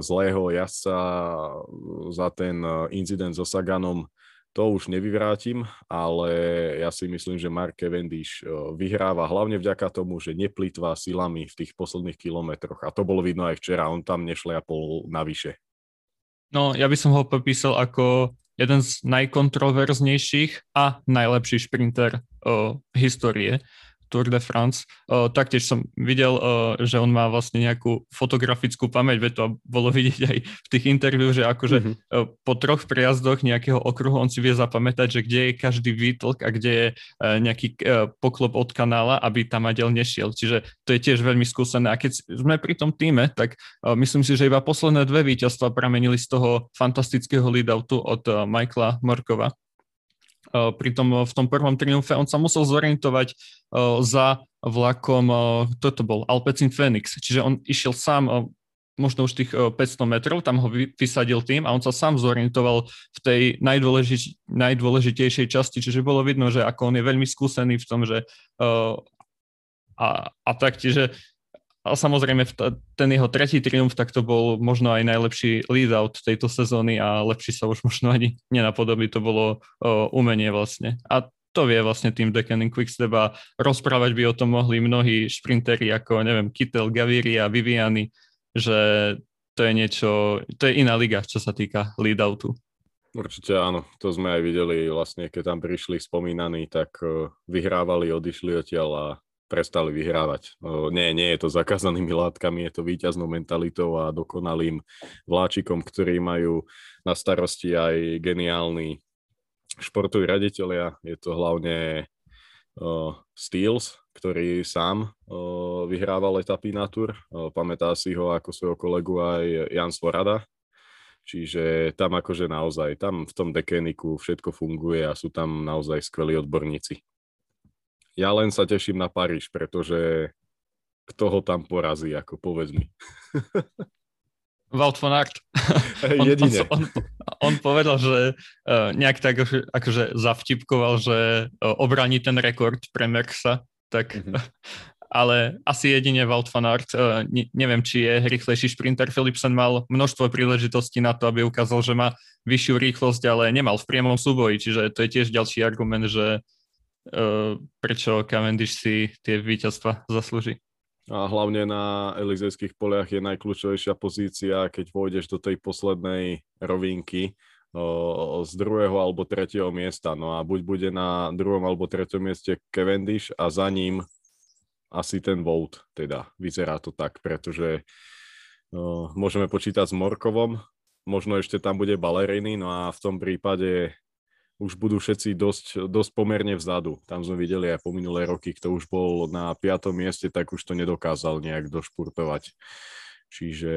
zlého jazdca za ten incident so Saganom, to už nevyvrátim, ale ja si myslím, že Mark Cavendish eh, vyhráva hlavne vďaka tomu, že neplýtvá silami v tých posledných kilometroch. A to bolo vidno aj včera, on tam nešliapol navyše. No, ja by som ho popísal ako jeden z najkontroverznejších a najlepší šprinter o, histórie. Tour de France. Uh, taktiež som videl, uh, že on má vlastne nejakú fotografickú pamäť, veď to bolo vidieť aj v tých interviu, že akože mm-hmm. uh, po troch prejazdoch nejakého okruhu on si vie zapamätať, že kde je každý výtlk a kde je uh, nejaký uh, poklop od kanála, aby tam adel nešiel. Čiže to je tiež veľmi skúsené. A keď sme pri tom týme, tak uh, myslím si, že iba posledné dve víťazstva pramenili z toho fantastického leadoutu od uh, Michaela Morkova. Eh, pri tom, v tom prvom triumfe on sa musel zorientovať eh, za vlakom, eh, to bol, Alpecin Phoenix, čiže on išiel sám možno už tých 500 metrov, tam ho vysadil tým a on sa sám zorientoval v tej najdôležit, najdôležitejšej časti, čiže bolo vidno, že ako on je veľmi skúsený v tom, že a, a tak, čiže a samozrejme ten jeho tretí triumf, tak to bol možno aj najlepší lead-out tejto sezóny a lepší sa už možno ani nenapodobí, to bolo o, umenie vlastne. A to vie vlastne tým Deccan Quickstep a rozprávať by o tom mohli mnohí šprinteri ako, neviem, Kittel, Gaviri a Viviani, že to je niečo, to je iná liga, čo sa týka lead-outu. Určite áno, to sme aj videli vlastne, keď tam prišli spomínaní, tak vyhrávali, odišli odtiaľ a prestali vyhrávať. Nie, nie je to zakázanými látkami, je to víťaznou mentalitou a dokonalým vláčikom, ktorí majú na starosti aj geniálni športoví raditeľia. Je to hlavne uh, Steels, ktorý sám uh, vyhrával etapy na tur. Uh, pamätá si ho ako svojho kolegu aj Jan Svorada. Čiže tam akože naozaj, tam v tom dekeniku všetko funguje a sú tam naozaj skvelí odborníci. Ja len sa teším na Paríž, pretože kto ho tam porazí, ako povedz mi. Wout von Aert. on, Jedine. On, on, povedal, že uh, nejak tak akože zavtipkoval, že uh, obraní ten rekord pre Merksa, tak mm-hmm. ale asi jedine Wout van Aert. Uh, ne, neviem, či je rýchlejší šprinter. Philipsen mal množstvo príležitostí na to, aby ukázal, že má vyššiu rýchlosť, ale nemal v priamom súboji, čiže to je tiež ďalší argument, že prečo Cavendish si tie víťazstva zaslúži. A hlavne na Elizejských poliach je najkľúčovejšia pozícia, keď vôjdeš do tej poslednej rovinky o, z druhého alebo tretieho miesta. No a buď bude na druhom alebo treťom mieste Cavendish a za ním asi ten Volt, teda vyzerá to tak, pretože o, môžeme počítať s Morkovom, možno ešte tam bude Balerini, no a v tom prípade už budú všetci dosť, dosť pomerne vzadu. Tam sme videli aj po minulé roky, kto už bol na piatom mieste, tak už to nedokázal nejak došpurtovať. Čiže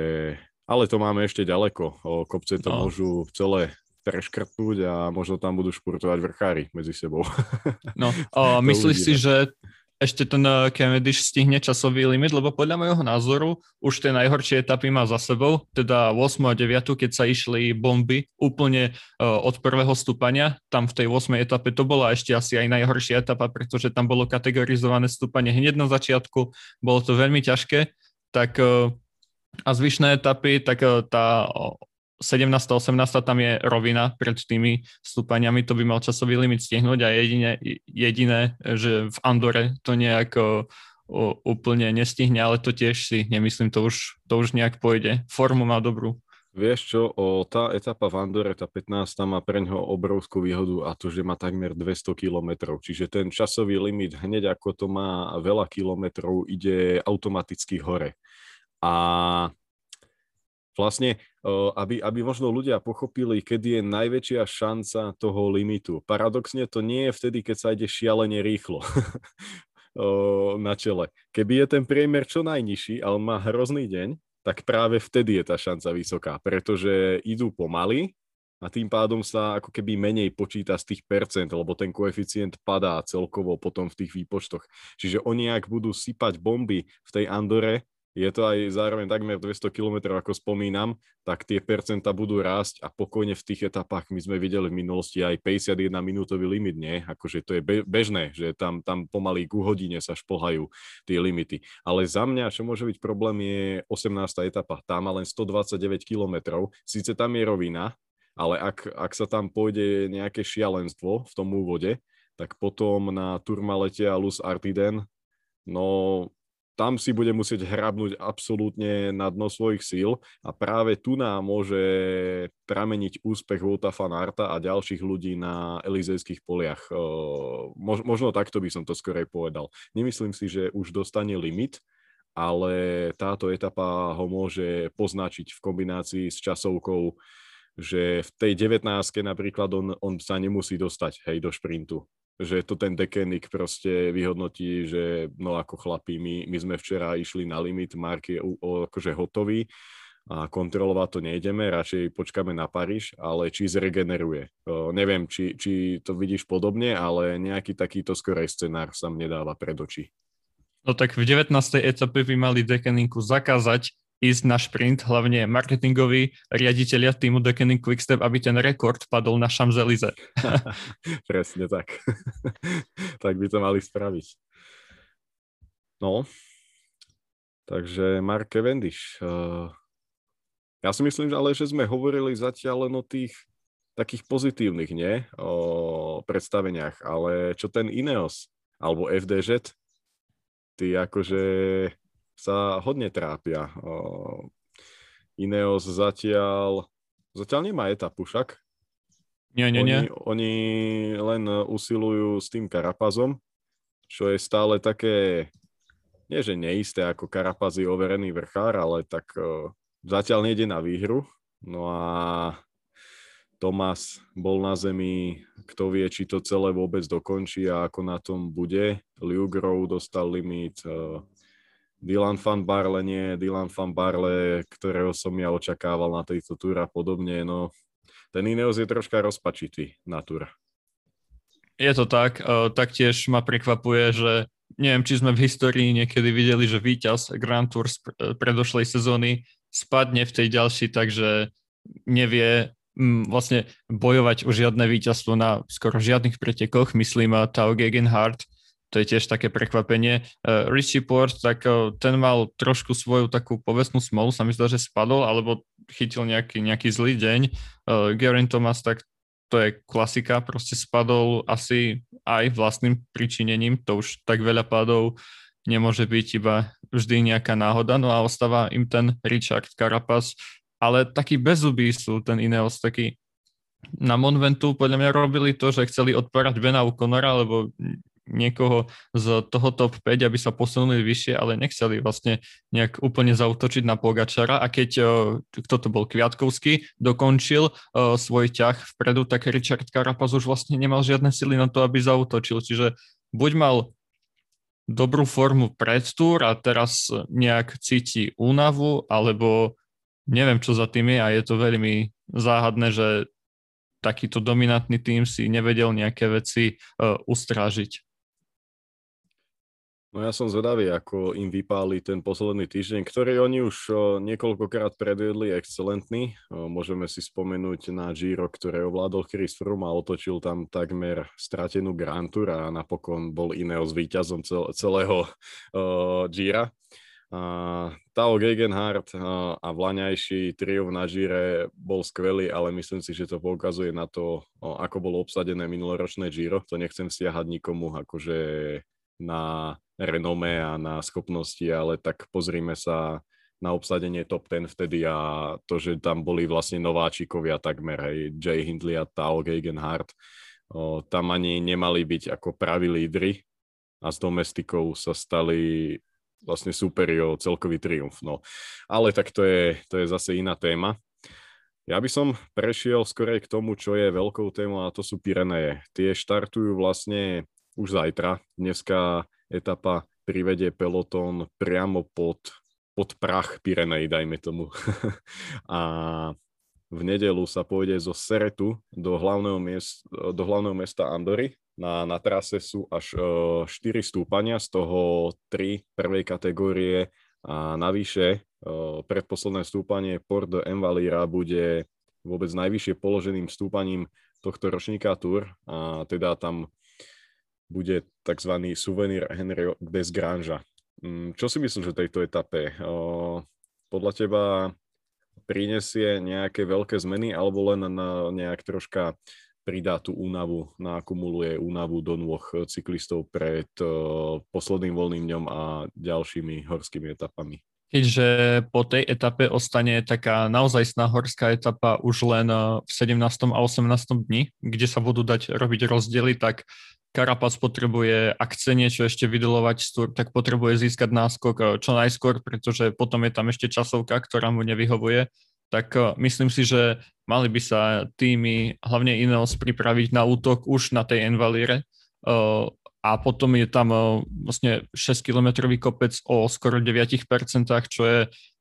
Ale to máme ešte ďaleko. O, kopce to No. môžu celé preškrtnúť a možno tam budú športovať vrchári medzi sebou. No, o, myslíš si, že ešte ten eh, Cavendish stihne časový limit, lebo podľa môjho názoru už tie najhoršie etapy má za sebou, teda 8 a 9, keď sa išli bomby úplne uh, od prvého stúpania, tam v tej 8 etape to bola ešte asi aj najhoršia etapa, pretože tam bolo kategorizované stúpanie hneď na začiatku, bolo to veľmi ťažké, tak uh, a zvyšné etapy, tak tá 17. 18. tam je rovina pred tými stúpaniami, to by mal časový limit stihnúť a jedine, jediné, že v Andore to nejak o, úplne nestihne, ale to tiež si nemyslím, to už, to už nejak pôjde. Formu má dobrú. Vieš čo, o, tá etapa v Andore, tá 15, tam má pre ňoho obrovskú výhodu a to, že má takmer 200 kilometrov. Čiže ten časový limit hneď ako to má veľa kilometrov, ide automaticky hore. A vlastne, aby, aby možno ľudia pochopili, kedy je najväčšia šanca toho limitu. Paradoxne to nie je vtedy, keď sa ide šialene rýchlo na čele. Keby je ten priemer čo najnižší a on má hrozný deň, tak práve vtedy je tá šanca vysoká, pretože idú pomaly a tým pádom sa ako keby menej počíta z tých percent, lebo ten koeficient padá celkovo potom v tých výpočtoch. Čiže oni, ak budú sypať bomby v tej Andore, je to aj zároveň takmer 200 km, ako spomínam, tak tie percenta budú rásť a pokojne v tých etapách my sme videli v minulosti aj 51 minútový limit, nie? Akože to je be- bežné, že tam, tam pomaly ku hodine sa šplhajú tie limity. Ale za mňa, čo môže byť problém, je 18. etapa. Tá má len 129 km, síce tam je rovina, ale ak, ak sa tam pôjde nejaké šialenstvo v tom úvode, tak potom na Turmalete a Luz Artiden, no tam si bude musieť hrabnúť absolútne na dno svojich síl a práve tu nám môže prameniť úspech Vouta van Arta a ďalších ľudí na Elizejských poliach. Mož, možno takto by som to skorej povedal. Nemyslím si, že už dostane limit, ale táto etapa ho môže poznačiť v kombinácii s časovkou, že v tej 19 napríklad on, on sa nemusí dostať hej, do šprintu že to ten dekenik proste vyhodnotí, že no ako chlapí, my, my sme včera išli na limit, Mark je u, o, akože hotový a kontrolovať to nejdeme, radšej počkáme na Paríž, ale či zregeneruje. O, neviem, či, či to vidíš podobne, ale nejaký takýto skorej scenár sa mne dáva pred oči. No tak v 19. etape by mali dekeninku zakázať ísť na šprint, hlavne marketingoví riaditeľia týmu Dekening Quickstep, aby ten rekord padol na Champs-Élysées. Presne tak. tak by to mali spraviť. No, takže Mark Cavendish. Uh, ja si myslím, ale že sme hovorili zatiaľ len o tých takých pozitívnych, nie? O predstaveniach, ale čo ten Ineos alebo FDŽ, tí akože sa hodne trápia. Ineos zatiaľ, zatiaľ nemá etapu však. Nie, nie, nie. Oni, oni len usilujú s tým Karapazom, čo je stále také, nie že neisté ako Karapaz je overený vrchár, ale tak zatiaľ nejde na výhru. No a Tomás bol na zemi, kto vie, či to celé vôbec dokončí a ako na tom bude. Liu Grove dostal limit, Dylan van Barle nie, Dylan van Barle, ktorého som ja očakával na tejto túre a podobne, no ten Ineos je troška rozpačitý na túr. Je to tak, taktiež ma prekvapuje, že neviem, či sme v histórii niekedy videli, že víťaz Grand Tour z predošlej sezóny spadne v tej ďalšej, takže nevie vlastne bojovať o žiadne víťazstvo na skoro žiadnych pretekoch, myslím Tao Gegenhardt, to je tiež také prekvapenie. Uh, Richie Port, tak uh, ten mal trošku svoju takú povestnú smolu, sa mi zdá, že spadol, alebo chytil nejaký, nejaký zlý deň. Uh, Geraint Thomas, tak to je klasika, proste spadol asi aj vlastným pričinením, to už tak veľa pádov nemôže byť iba vždy nejaká náhoda, no a ostáva im ten Richard Carapaz, ale takí bezubí sú ten Ineos, taký na Monventu podľa mňa robili to, že chceli odpárať Bena O'Connora, lebo niekoho z toho top 5, aby sa posunuli vyššie, ale nechceli vlastne nejak úplne zautočiť na Pogačara a keď, kto to bol, Kviatkovský, dokončil uh, svoj ťah vpredu, tak Richard Carapaz už vlastne nemal žiadne sily na to, aby zautočil, čiže buď mal dobrú formu pred a teraz nejak cíti únavu, alebo neviem, čo za tým je a je to veľmi záhadné, že takýto dominantný tým si nevedel nejaké veci uh, ustrážiť. No ja som zvedavý, ako im vypáli ten posledný týždeň, ktorý oni už niekoľkokrát predviedli excelentný. Môžeme si spomenúť na Giro, ktoré ovládol Chris Froome a otočil tam takmer stratenú Grand Tour a napokon bol Ineos víťazom celého uh, Gira. Uh, Tao Gegenhardt a vlaňajší trio na Gire bol skvelý, ale myslím si, že to poukazuje na to, ako bolo obsadené minuloročné Giro. To nechcem stiahať nikomu akože na renome a na schopnosti, ale tak pozrime sa na obsadenie top 10 vtedy a to, že tam boli vlastne nováčikovia takmer, hej, Jay Hindley a Tao Gegenhardt, o, tam ani nemali byť ako praví lídry a s domestikou sa stali vlastne superi celkový triumf. No. Ale tak to je, to je zase iná téma. Ja by som prešiel skorej k tomu, čo je veľkou témou a to sú Pireneje. Tie štartujú vlastne už zajtra. Dneska etapa privedie pelotón priamo pod, pod prach Pirenej, dajme tomu. a v nedelu sa pôjde zo Seretu do hlavného, miest, do hlavného mesta Andory. Na, na trase sú až e, 4 stúpania, z toho 3 prvej kategórie a navyše uh, predposledné stúpanie Port de Envalira bude vôbec najvyššie položeným stúpaním tohto ročníka Tour a teda tam bude tzv. suvenír Henry Desgrange. Mm, čo si myslíš o tejto etape? Podľa teba prinesie nejaké veľké zmeny alebo len na nejak troška pridá tú únavu, nakumuluje únavu do nôh cyklistov pred posledným voľným dňom a ďalšími horskými etapami? keďže po tej etape ostane taká naozaj horská etapa už len v 17. a 18. dni, kde sa budú dať robiť rozdiely, tak Karapas potrebuje, ak chce niečo ešte vydelovať z Tour, tak potrebuje získať náskok eh, čo najskôr, pretože potom je tam ešte časovka, ktorá mu nevyhovuje. Tak eh, myslím si, že mali by sa týmy, hlavne Ineos, pripraviť na útok už na tej Envalire eh, a potom je tam vlastne 6-kilometrový kopec o skoro 9%, čo je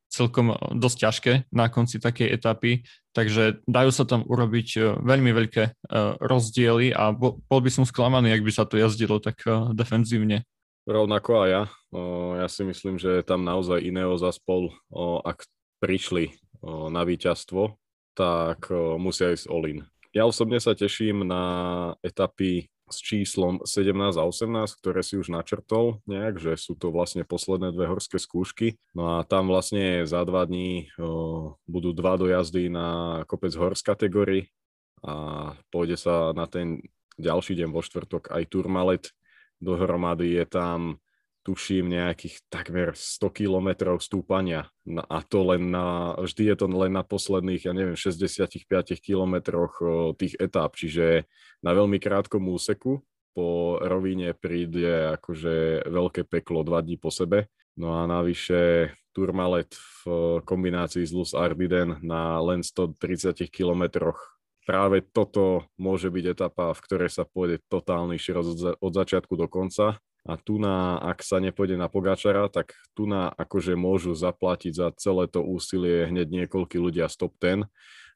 celkom dosť ťažké na konci takej etapy, takže dajú sa tam urobiť e, veľmi veľké e, rozdiely a bol by som sklamaný, ak by sa to jazdilo tak defenzívne. Rovnako aj ja. Ja si myslím, že tam naozaj Ineos a spol, ak prišli na víťazstvo, tak musia ísť all. Ja osobne sa teším na etapy s číslom 17 a 18, ktoré si už načrtol nejak, že sú to vlastne posledné dve horské skúšky. No a tam vlastne za dva dní o, budú dva dojazdy na kopec hors kategórii a pôjde sa na ten ďalší deň vo štvrtok aj Turmalet. Dohromady je tam tuším nejakých takmer 100 kilometrov stúpania. A to len na, vždy je to len na posledných, ja neviem, 65 kilometroch tých etáp, čiže na veľmi krátkom úseku po rovine príde akože veľké peklo dva dní po sebe. No a navyše Turmalet v kombinácii s Luz Ardiden na len 130 kilometroch. Práve toto môže byť etapa, v ktorej sa pôjde totálny šir od začiatku do konca a tu na, ak sa nepôjde na Pogačara, tak tu na akože môžu zaplatiť za celé to úsilie hneď niekoľkí ľudia z top 10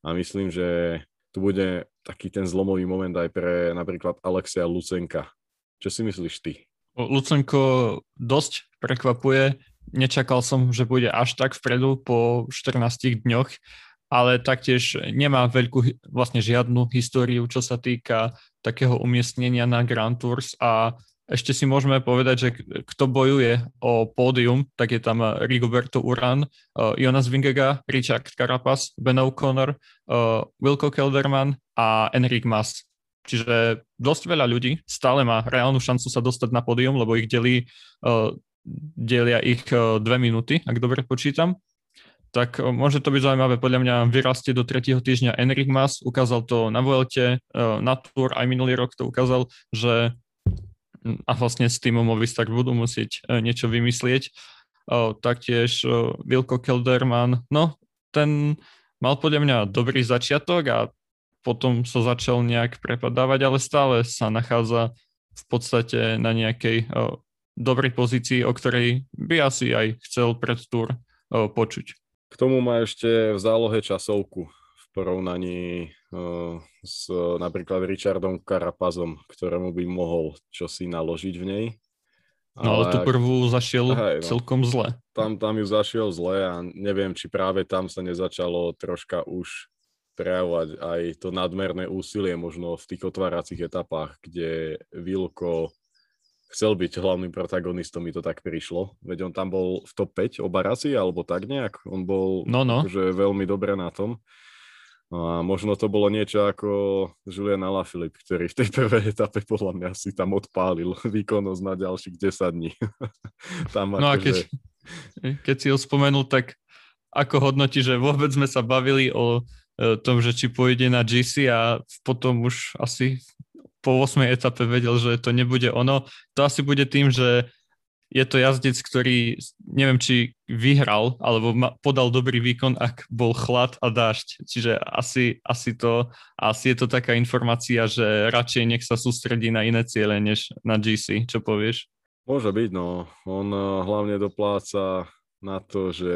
a myslím, že tu bude taký ten zlomový moment aj pre napríklad Alexia Lucenka. Čo si myslíš ty? Lucenko dosť prekvapuje. Nečakal som, že bude až tak vpredu po 14 dňoch, ale taktiež nemá veľkú, vlastne žiadnu históriu, čo sa týka takého umiestnenia na Grand Tours a ešte si môžeme povedať, že kto bojuje o pódium, tak je tam eh, Rigoberto Uran, uh, Jonas Vingega, Richard Carapaz, Ben O'Connor, uh, Wilco Kelderman a Enric Mas. Čiže dosť veľa ľudí stále má reálnu šancu sa dostať na pódium, lebo ich delí, delia ich dve minúty, ak dobre počítam. Tak môže to byť zaujímavé. Podľa mňa vyrastie do tretieho týždňa Enric Mas, ukázal to na Vuelte, na Tour, aj minulý rok to ukázal, že a vlastne s týmom Movistar budú musieť e, niečo vymyslieť. Taktiež Vilko Kelderman, no ten mal podľa mňa dobrý začiatok a potom sa začal nejak prepadávať, ale stále sa nachádza v podstate na nejakej dobrej pozícii, o ktorej by asi aj chcel pred túr počuť. K tomu má ešte v zálohe časovku porovnaní uh, s napríklad Richardom Karapazom, ktorému by mohol čosi naložiť v nej. No ale, ale tú prvú zašiel hej, no, celkom zle. Tam, tam ju zašiel zle a neviem, či práve tam sa nezačalo troška už prejavovať aj to nadmerné úsilie možno v tých otváracích etapách, kde Vilko chcel byť hlavným protagonistom, mi to tak prišlo. Veď on tam bol v top 5 oba razy, alebo tak nejak. On bol no, no. Že veľmi dobre na tom. No a možno to bolo niečo ako Julian Alaphilippe, ktorý v tej prvej etape podľa mňa si tam odpálil výkonnosť na ďalších 10 dní. tam no a akože keď, že... keď si ho spomenul, tak ako hodnotí, že vôbec sme sa bavili o e, tom, že či pôjde na GC a potom už asi po 8. etape vedel, že to nebude ono. To asi bude tým, že je to jazdec, ktorý neviem, či vyhral, alebo ma, podal dobrý výkon, ak bol chlad a dážď. Čiže asi, asi, to, asi je to taká informácia, že radšej nech sa sústredí na iné ciele, než na GC. Čo povieš? Môže byť, no. On eh, hlavne dopláca na to, že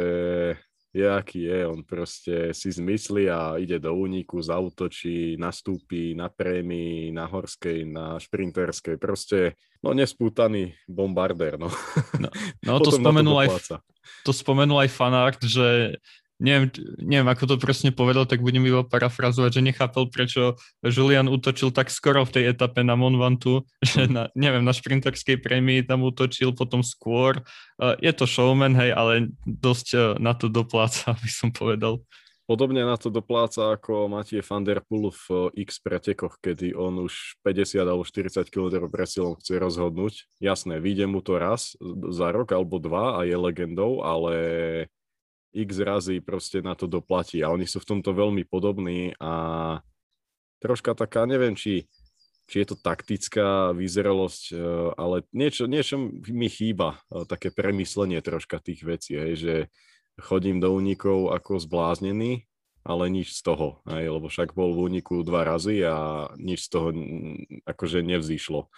je aký je, on proste si zmyslí a ide do úniku, zautočí, nastúpi na prémii, na horskej, na šprinterskej, proste no nespútaný bombardér, no. No, no to, spomenul aj, to spomenul aj fanart, že neviem, neviem, ako to presne povedal, tak budem iba parafrazovať, že nechápal, prečo Julian útočil tak skoro v tej etape na Monvantu, že na, neviem, na šprinterskej prémii tam útočil, potom skôr. Je to showman, hej, ale dosť e, na to dopláca, aby som povedal. Podobne na to dopláca ako Matie van der Poel v e, X pretekoch, kedy on už 50 alebo 40 km presilom chce rozhodnúť. Jasné, vyjde mu to raz za rok alebo dva a je legendou, ale x razy proste na to doplatí a oni sú v tomto veľmi podobní a troška taká, neviem, či, či je to taktická vyzeralosť, e, ale niečo, niečo mi chýba, e, také premyslenie troška tých vecí, hej, že chodím do únikov ako zbláznený, ale nič z toho, hej, lebo však bol v úniku dva razy a nič z toho akože nevzýšlo.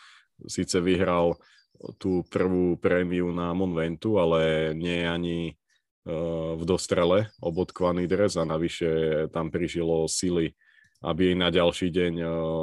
Sice vyhral tú prvú prémiu na Monventu, ale nie je ani v dostrele obodkvaný dres a navyše tam prišlo sily, aby na ďalší deň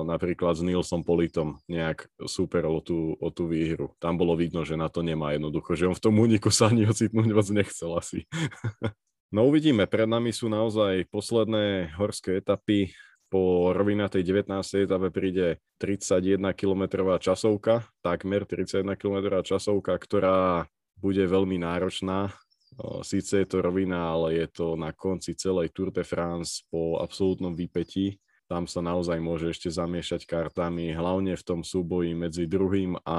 napríklad s Nilsom Politom nejak super o tú, o tú výhru. Tam bolo vidno, že na to nemá jednoducho, že on v tom úniku sa ani ocitnúť moc nechcel asi. no uvidíme, pred nami sú naozaj posledné horské etapy. Po rovinatej 19. etape príde 31 km časovka, takmer 31 km časovka, ktorá bude veľmi náročná Síce je to rovina, ale je to na konci celej Tour de France po absolútnom výpetí. Tam sa naozaj môže ešte zamiešať kartami, hlavne v tom súboji medzi druhým a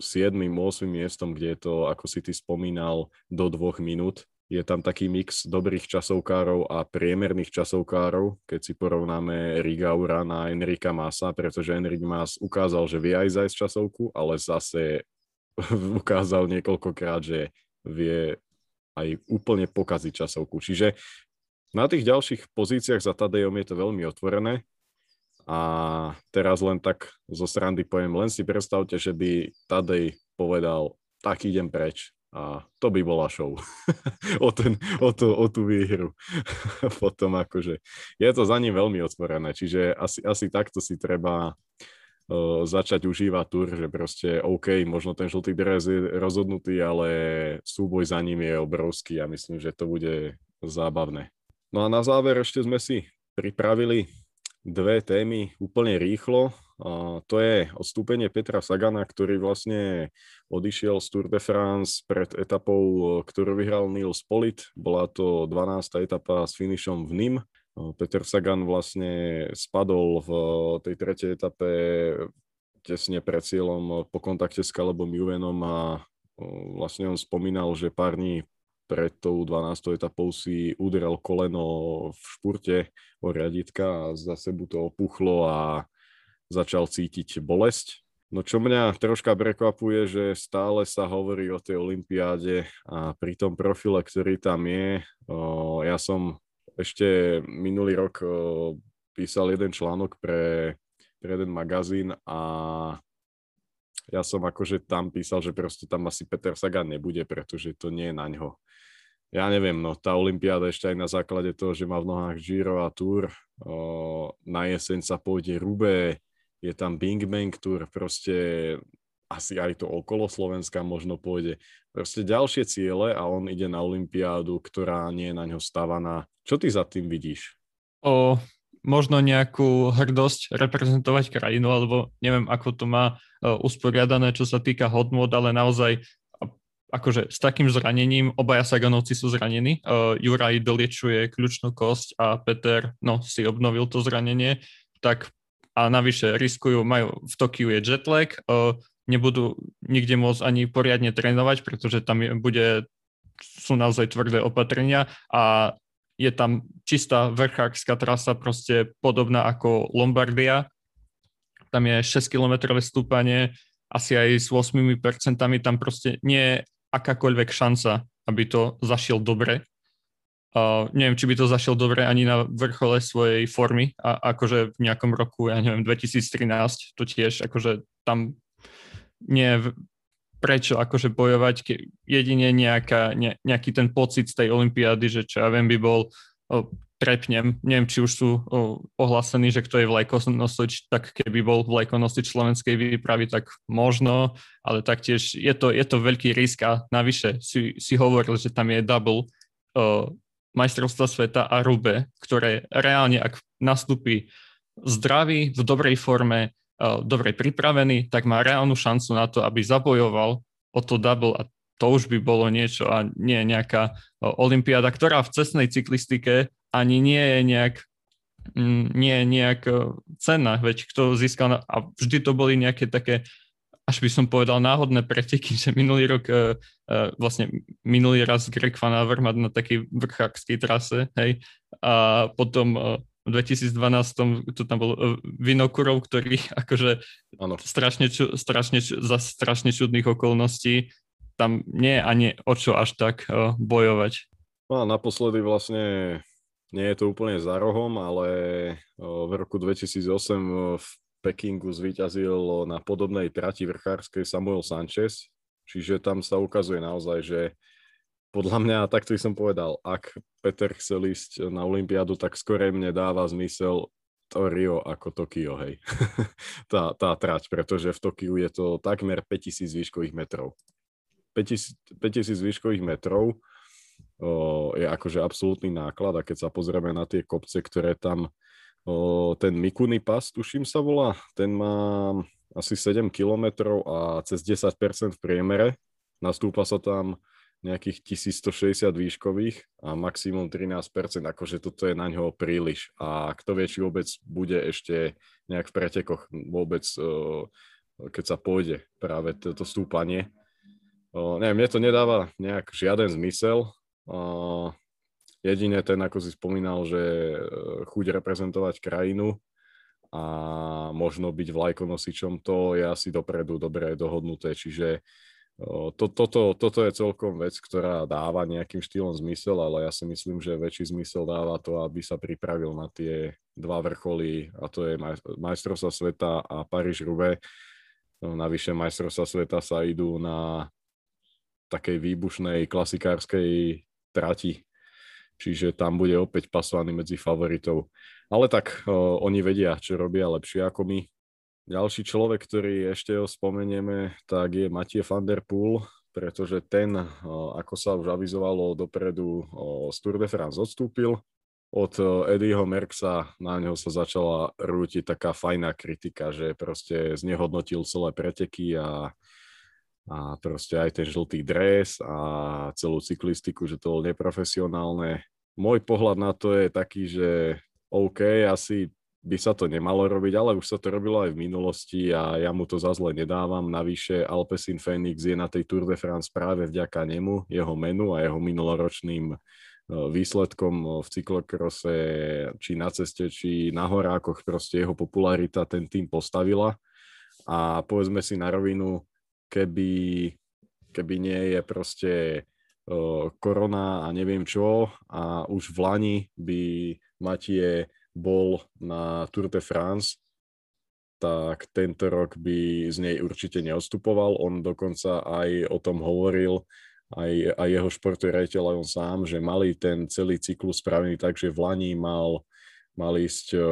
7. 8. miestom, kde je to, ako si ty spomínal, do dvoch minút. Je tam taký mix dobrých časovkárov a priemerných časovkárov, keď si porovnáme Rigaura na Enrika Masa, pretože Enrik Mas ukázal, že vie aj zajsť časovku, ale zase ukázal niekoľkokrát, že vie aj úplne pokaziť časovku. Čiže na tých ďalších pozíciách za Tadejom je to veľmi otvorené. A teraz len tak zo srandy poviem, len si predstavte, že by Tadej povedal, tak idem preč. A to by bola show. o, ten, o, to, o tú výhru. Potom akože je to za ním veľmi otvorené, čiže asi, asi takto si treba začať užívať tur, že proste OK, možno ten žltý dres je rozhodnutý, ale súboj za ním je obrovský a myslím, že to bude zábavné. No a na záver ešte sme si pripravili dve témy úplne rýchlo. A to je odstúpenie Petra Sagana, ktorý vlastne odišiel z Tour de France pred etapou, ktorú vyhral Nils Polit. Bola to 12. etapa s finišom v Nim Peter Sagan vlastne spadol v tej tretej etape tesne pred cieľom po kontakte s Calebom Juvenom a vlastne on spomínal, že pár dní pred tou 12. etapou si udrel koleno v špurte o riaditka a za sebu to opuchlo a začal cítiť bolesť. No čo mňa troška prekvapuje, že stále sa hovorí o tej olympiáde a pri tom profile, ktorý tam je, ja som ešte minulý rok písal jeden článok pre, pre jeden magazín a ja som akože tam písal, že proste tam asi Peter Sagan nebude, pretože to nie je na ňo. ja neviem, no tá Olympiáda ešte aj na základe toho, že má v nohách Giro a Tour, o, na jeseň sa pôjde Rubé, je tam Bing Bang Tour, proste asi aj to okolo Slovenska možno pôjde. Proste ďalšie ciele a on ide na Olympiádu, ktorá nie je na ňo stavaná. Čo ty za tým vidíš? O, možno nejakú hrdosť reprezentovať krajinu, alebo neviem, ako to má usporiadané, čo sa týka hodnot, ale naozaj akože s takým zranením, obaja Saganovci sú zranení. Uh, Juraj doliečuje kľúčnú kosť a Peter, no, si obnovil to zranenie, tak a navyše riskujú, majú v Tokiu je jetlag, uh, nebudú nikde môcť ani poriadne trénovať, pretože tam je, bude, sú naozaj tvrdé opatrenia a je tam čistá vrchárska trasa, proste podobná ako Lombardia. Tam je 6-kilometrové stúpanie, asi aj s 8%, tam proste nie je akákoľvek šanca, aby to zašiel dobre. Uh, neviem, či by to zašiel dobre ani na vrchole svojej formy, a akože v nejakom roku, ja neviem, 2013, to tiež, akože tam nie prečo akože bojovať, ke, jedine nejaká, ne, nejaký ten pocit z tej olympiády, že čo ja viem, by bol o, trepnem, neviem, či už sú o, ohlásení, že kto je vlajkonosič, tak keby bol vlajkonosič slovenskej výpravy, tak možno, ale taktiež je to, je to veľký risk a navyše si, si hovoril, že tam je double o, majstrovstva sveta a Rube, ktoré reálne, ak nastúpi zdravý, v dobrej forme, dobre pripravený, tak má reálnu šancu na to, aby zabojoval o to double a to už by bolo niečo a nie nejaká olympiáda, ktorá v cestnej cyklistike ani nie je nejak mm, nie je nejak e, cenná, veď kto získal, a vždy to boli nejaké také, až by som povedal, náhodné preteky, že minulý rok, vlastne minulý raz Greg Van Avermaet na takej vrchákskej trase, hej, a potom v 2012 tu tam bol Vinokurov, ktorý akože ano. strašne, strašne, za strašne čudných okolností tam nie je ani o čo až tak bojovať. No a naposledy vlastne nie je to úplne za rohom, ale v roku 2008 v Pekingu zvíťazil na podobnej trati vrchárskej Samuel Sanchez, čiže tam sa ukazuje naozaj, že podľa mňa, takto som povedal, ak Peter chcel ísť na Olympiádu, tak skorej mne dáva zmysel to Rio ako Tokio, hej. tá, tá trať, pretože v Tokiu je to takmer 5000 výškových metrov. 5000, 5000 výškových metrov je akože absolútny náklad a keď sa pozrieme na tie kopce, ktoré tam ten Mikuni pas, tuším sa volá, ten má asi 7 km a cez 10% v priemere. Nastúpa sa tam nejakých 1160 výškových a maximum 13%, akože toto je na ňo príliš. A kto vie, či vôbec bude ešte nejak v pretekoch vôbec, keď sa pôjde práve toto stúpanie. Neviem, mne to nedáva nejak žiaden zmysel, Uh, jedine ten, ako si spomínal, že e, chuť reprezentovať krajinu a možno byť vlajkonosičom, to je asi dopredu dobre dohodnuté, čiže to, toto, toto je celkom vec, ktorá dáva nejakým štýlom zmysel, ale ja si myslím, že väčší zmysel dáva to, aby sa pripravil na tie dva vrcholy, a to je majstrovstva sveta a Paríž-Roubaix. No, navyše majstrovstva sveta sa idú na takej výbušnej klasikárskej trati. Čiže tam bude opäť pasovaný medzi favoritov. Ale tak o, oni vedia, čo robia lepšie ako my. Ďalší človek, ktorý ešte ho spomenieme, tak je Matie van der Poel, pretože ten, o, ako sa už avizovalo dopredu, o, z Tour de France odstúpil. Od Eddieho Merksa na neho sa začala rútiť taká fajná kritika, že proste znehodnotil celé preteky a a proste aj ten žltý dres a celú cyklistiku, že to bolo neprofesionálne. Môj pohľad na to je taký, že OK, asi by sa to nemalo robiť, ale už sa to robilo aj v minulosti a ja mu to za zle nedávam. Navyše Alpecin Phoenix je na tej Tour de France práve vďaka nemu, jeho menu a jeho minuloročným e, výsledkom v cyklokrose, či na ceste, či na horákoch, proste jeho popularita ten tým postavila. A povedzme si na rovinu, keby, keby nie je proste uh, korona a neviem čo a už v Lani by Matie bol na Tour de France, tak tento rok by z nej určite neodstupoval. On dokonca aj o tom hovoril, aj, aj jeho športový rejiteľ on sám, že mali ten celý cyklus spravený tak, že v Lani mal, mal ísť uh,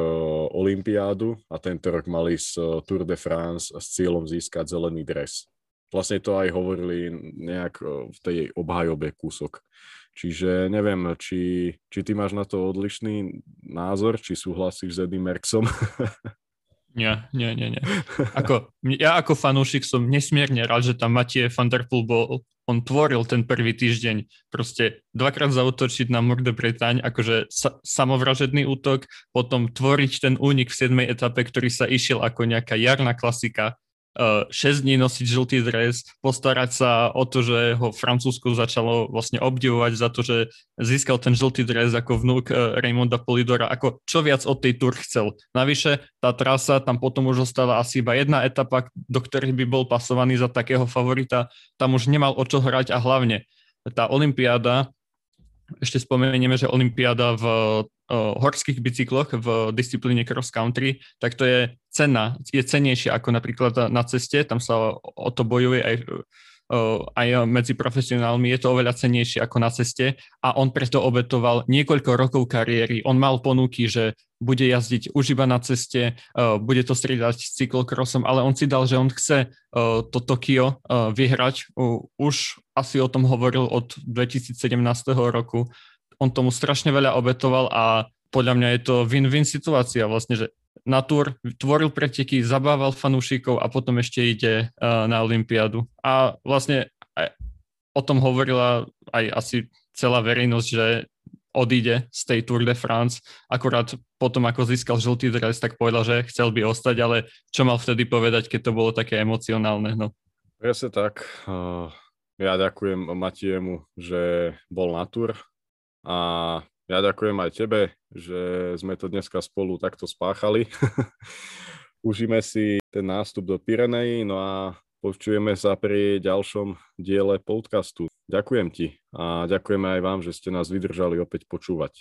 Olympiádu a tento rok mal ísť uh, Tour de France s cieľom získať zelený dres. Vlastne to aj hovorili nejak uh, v tej obhajobe kúsok. Čiže neviem, či, či ty máš na to odlišný názor, či súhlasíš s Eddie Merksom. Nie, nie, nie, nie. Ako, ja ako fanúšik som nesmierne rád, že tam Matie van der Poel bol. On tvoril ten prvý týždeň. Proste dvakrát zautočiť na Morde Bretaň, akože sa, samovražedný útok, potom tvoriť ten únik v 7. etape, ktorý sa išiel ako nejaká jarná klasika 6 dní nosiť žltý dres, postarať sa o to, že ho Francúzsko začalo vlastne obdivovať za to, že získal ten žltý dres ako vnúk e, Raymonda Polidora, ako čo viac od tej tur chcel. Navyše tá trasa, tam potom už ostala asi iba jedna etapa, do ktorej by bol pasovaný za takého favorita, tam už nemal o čo hrať a hlavne tá Olympiáda, ešte spomenieme, že Olympiáda v horských bicykloch v disciplíne cross country, tak to je cena, je cenejšia ako napríklad na ceste, tam sa o to bojuje aj aj medzi profesionálmi, je to oveľa cenejšie ako na ceste a on preto obetoval niekoľko rokov kariéry. On mal ponuky, že bude jazdiť už iba na ceste, bude to striedať s cyklokrosom, ale on si dal, že on chce to Tokio vyhrať. Už asi o tom hovoril od 2017 roku on tomu strašne veľa obetoval a podľa mňa je to win-win situácia vlastne, že na túr tvoril preteky, zabával fanúšikov a potom ešte ide uh, na Olympiádu. A vlastne aj o tom hovorila aj asi celá verejnosť, že odíde z tej Tour de France. Akurát potom, ako získal žltý dres, tak povedal, že chcel by ostať, ale čo mal vtedy povedať, keď to bolo také emocionálne? No. Presne tak. Ja ďakujem Matiemu, že bol na Tour, a ja ďakujem aj tebe, že sme to dneska spolu takto spáchali. Užíme si ten nástup do Pirenejí, no a počujeme sa pri ďalšom diele podcastu. Ďakujem ti a ďakujeme aj vám, že ste nás vydržali opäť počúvať.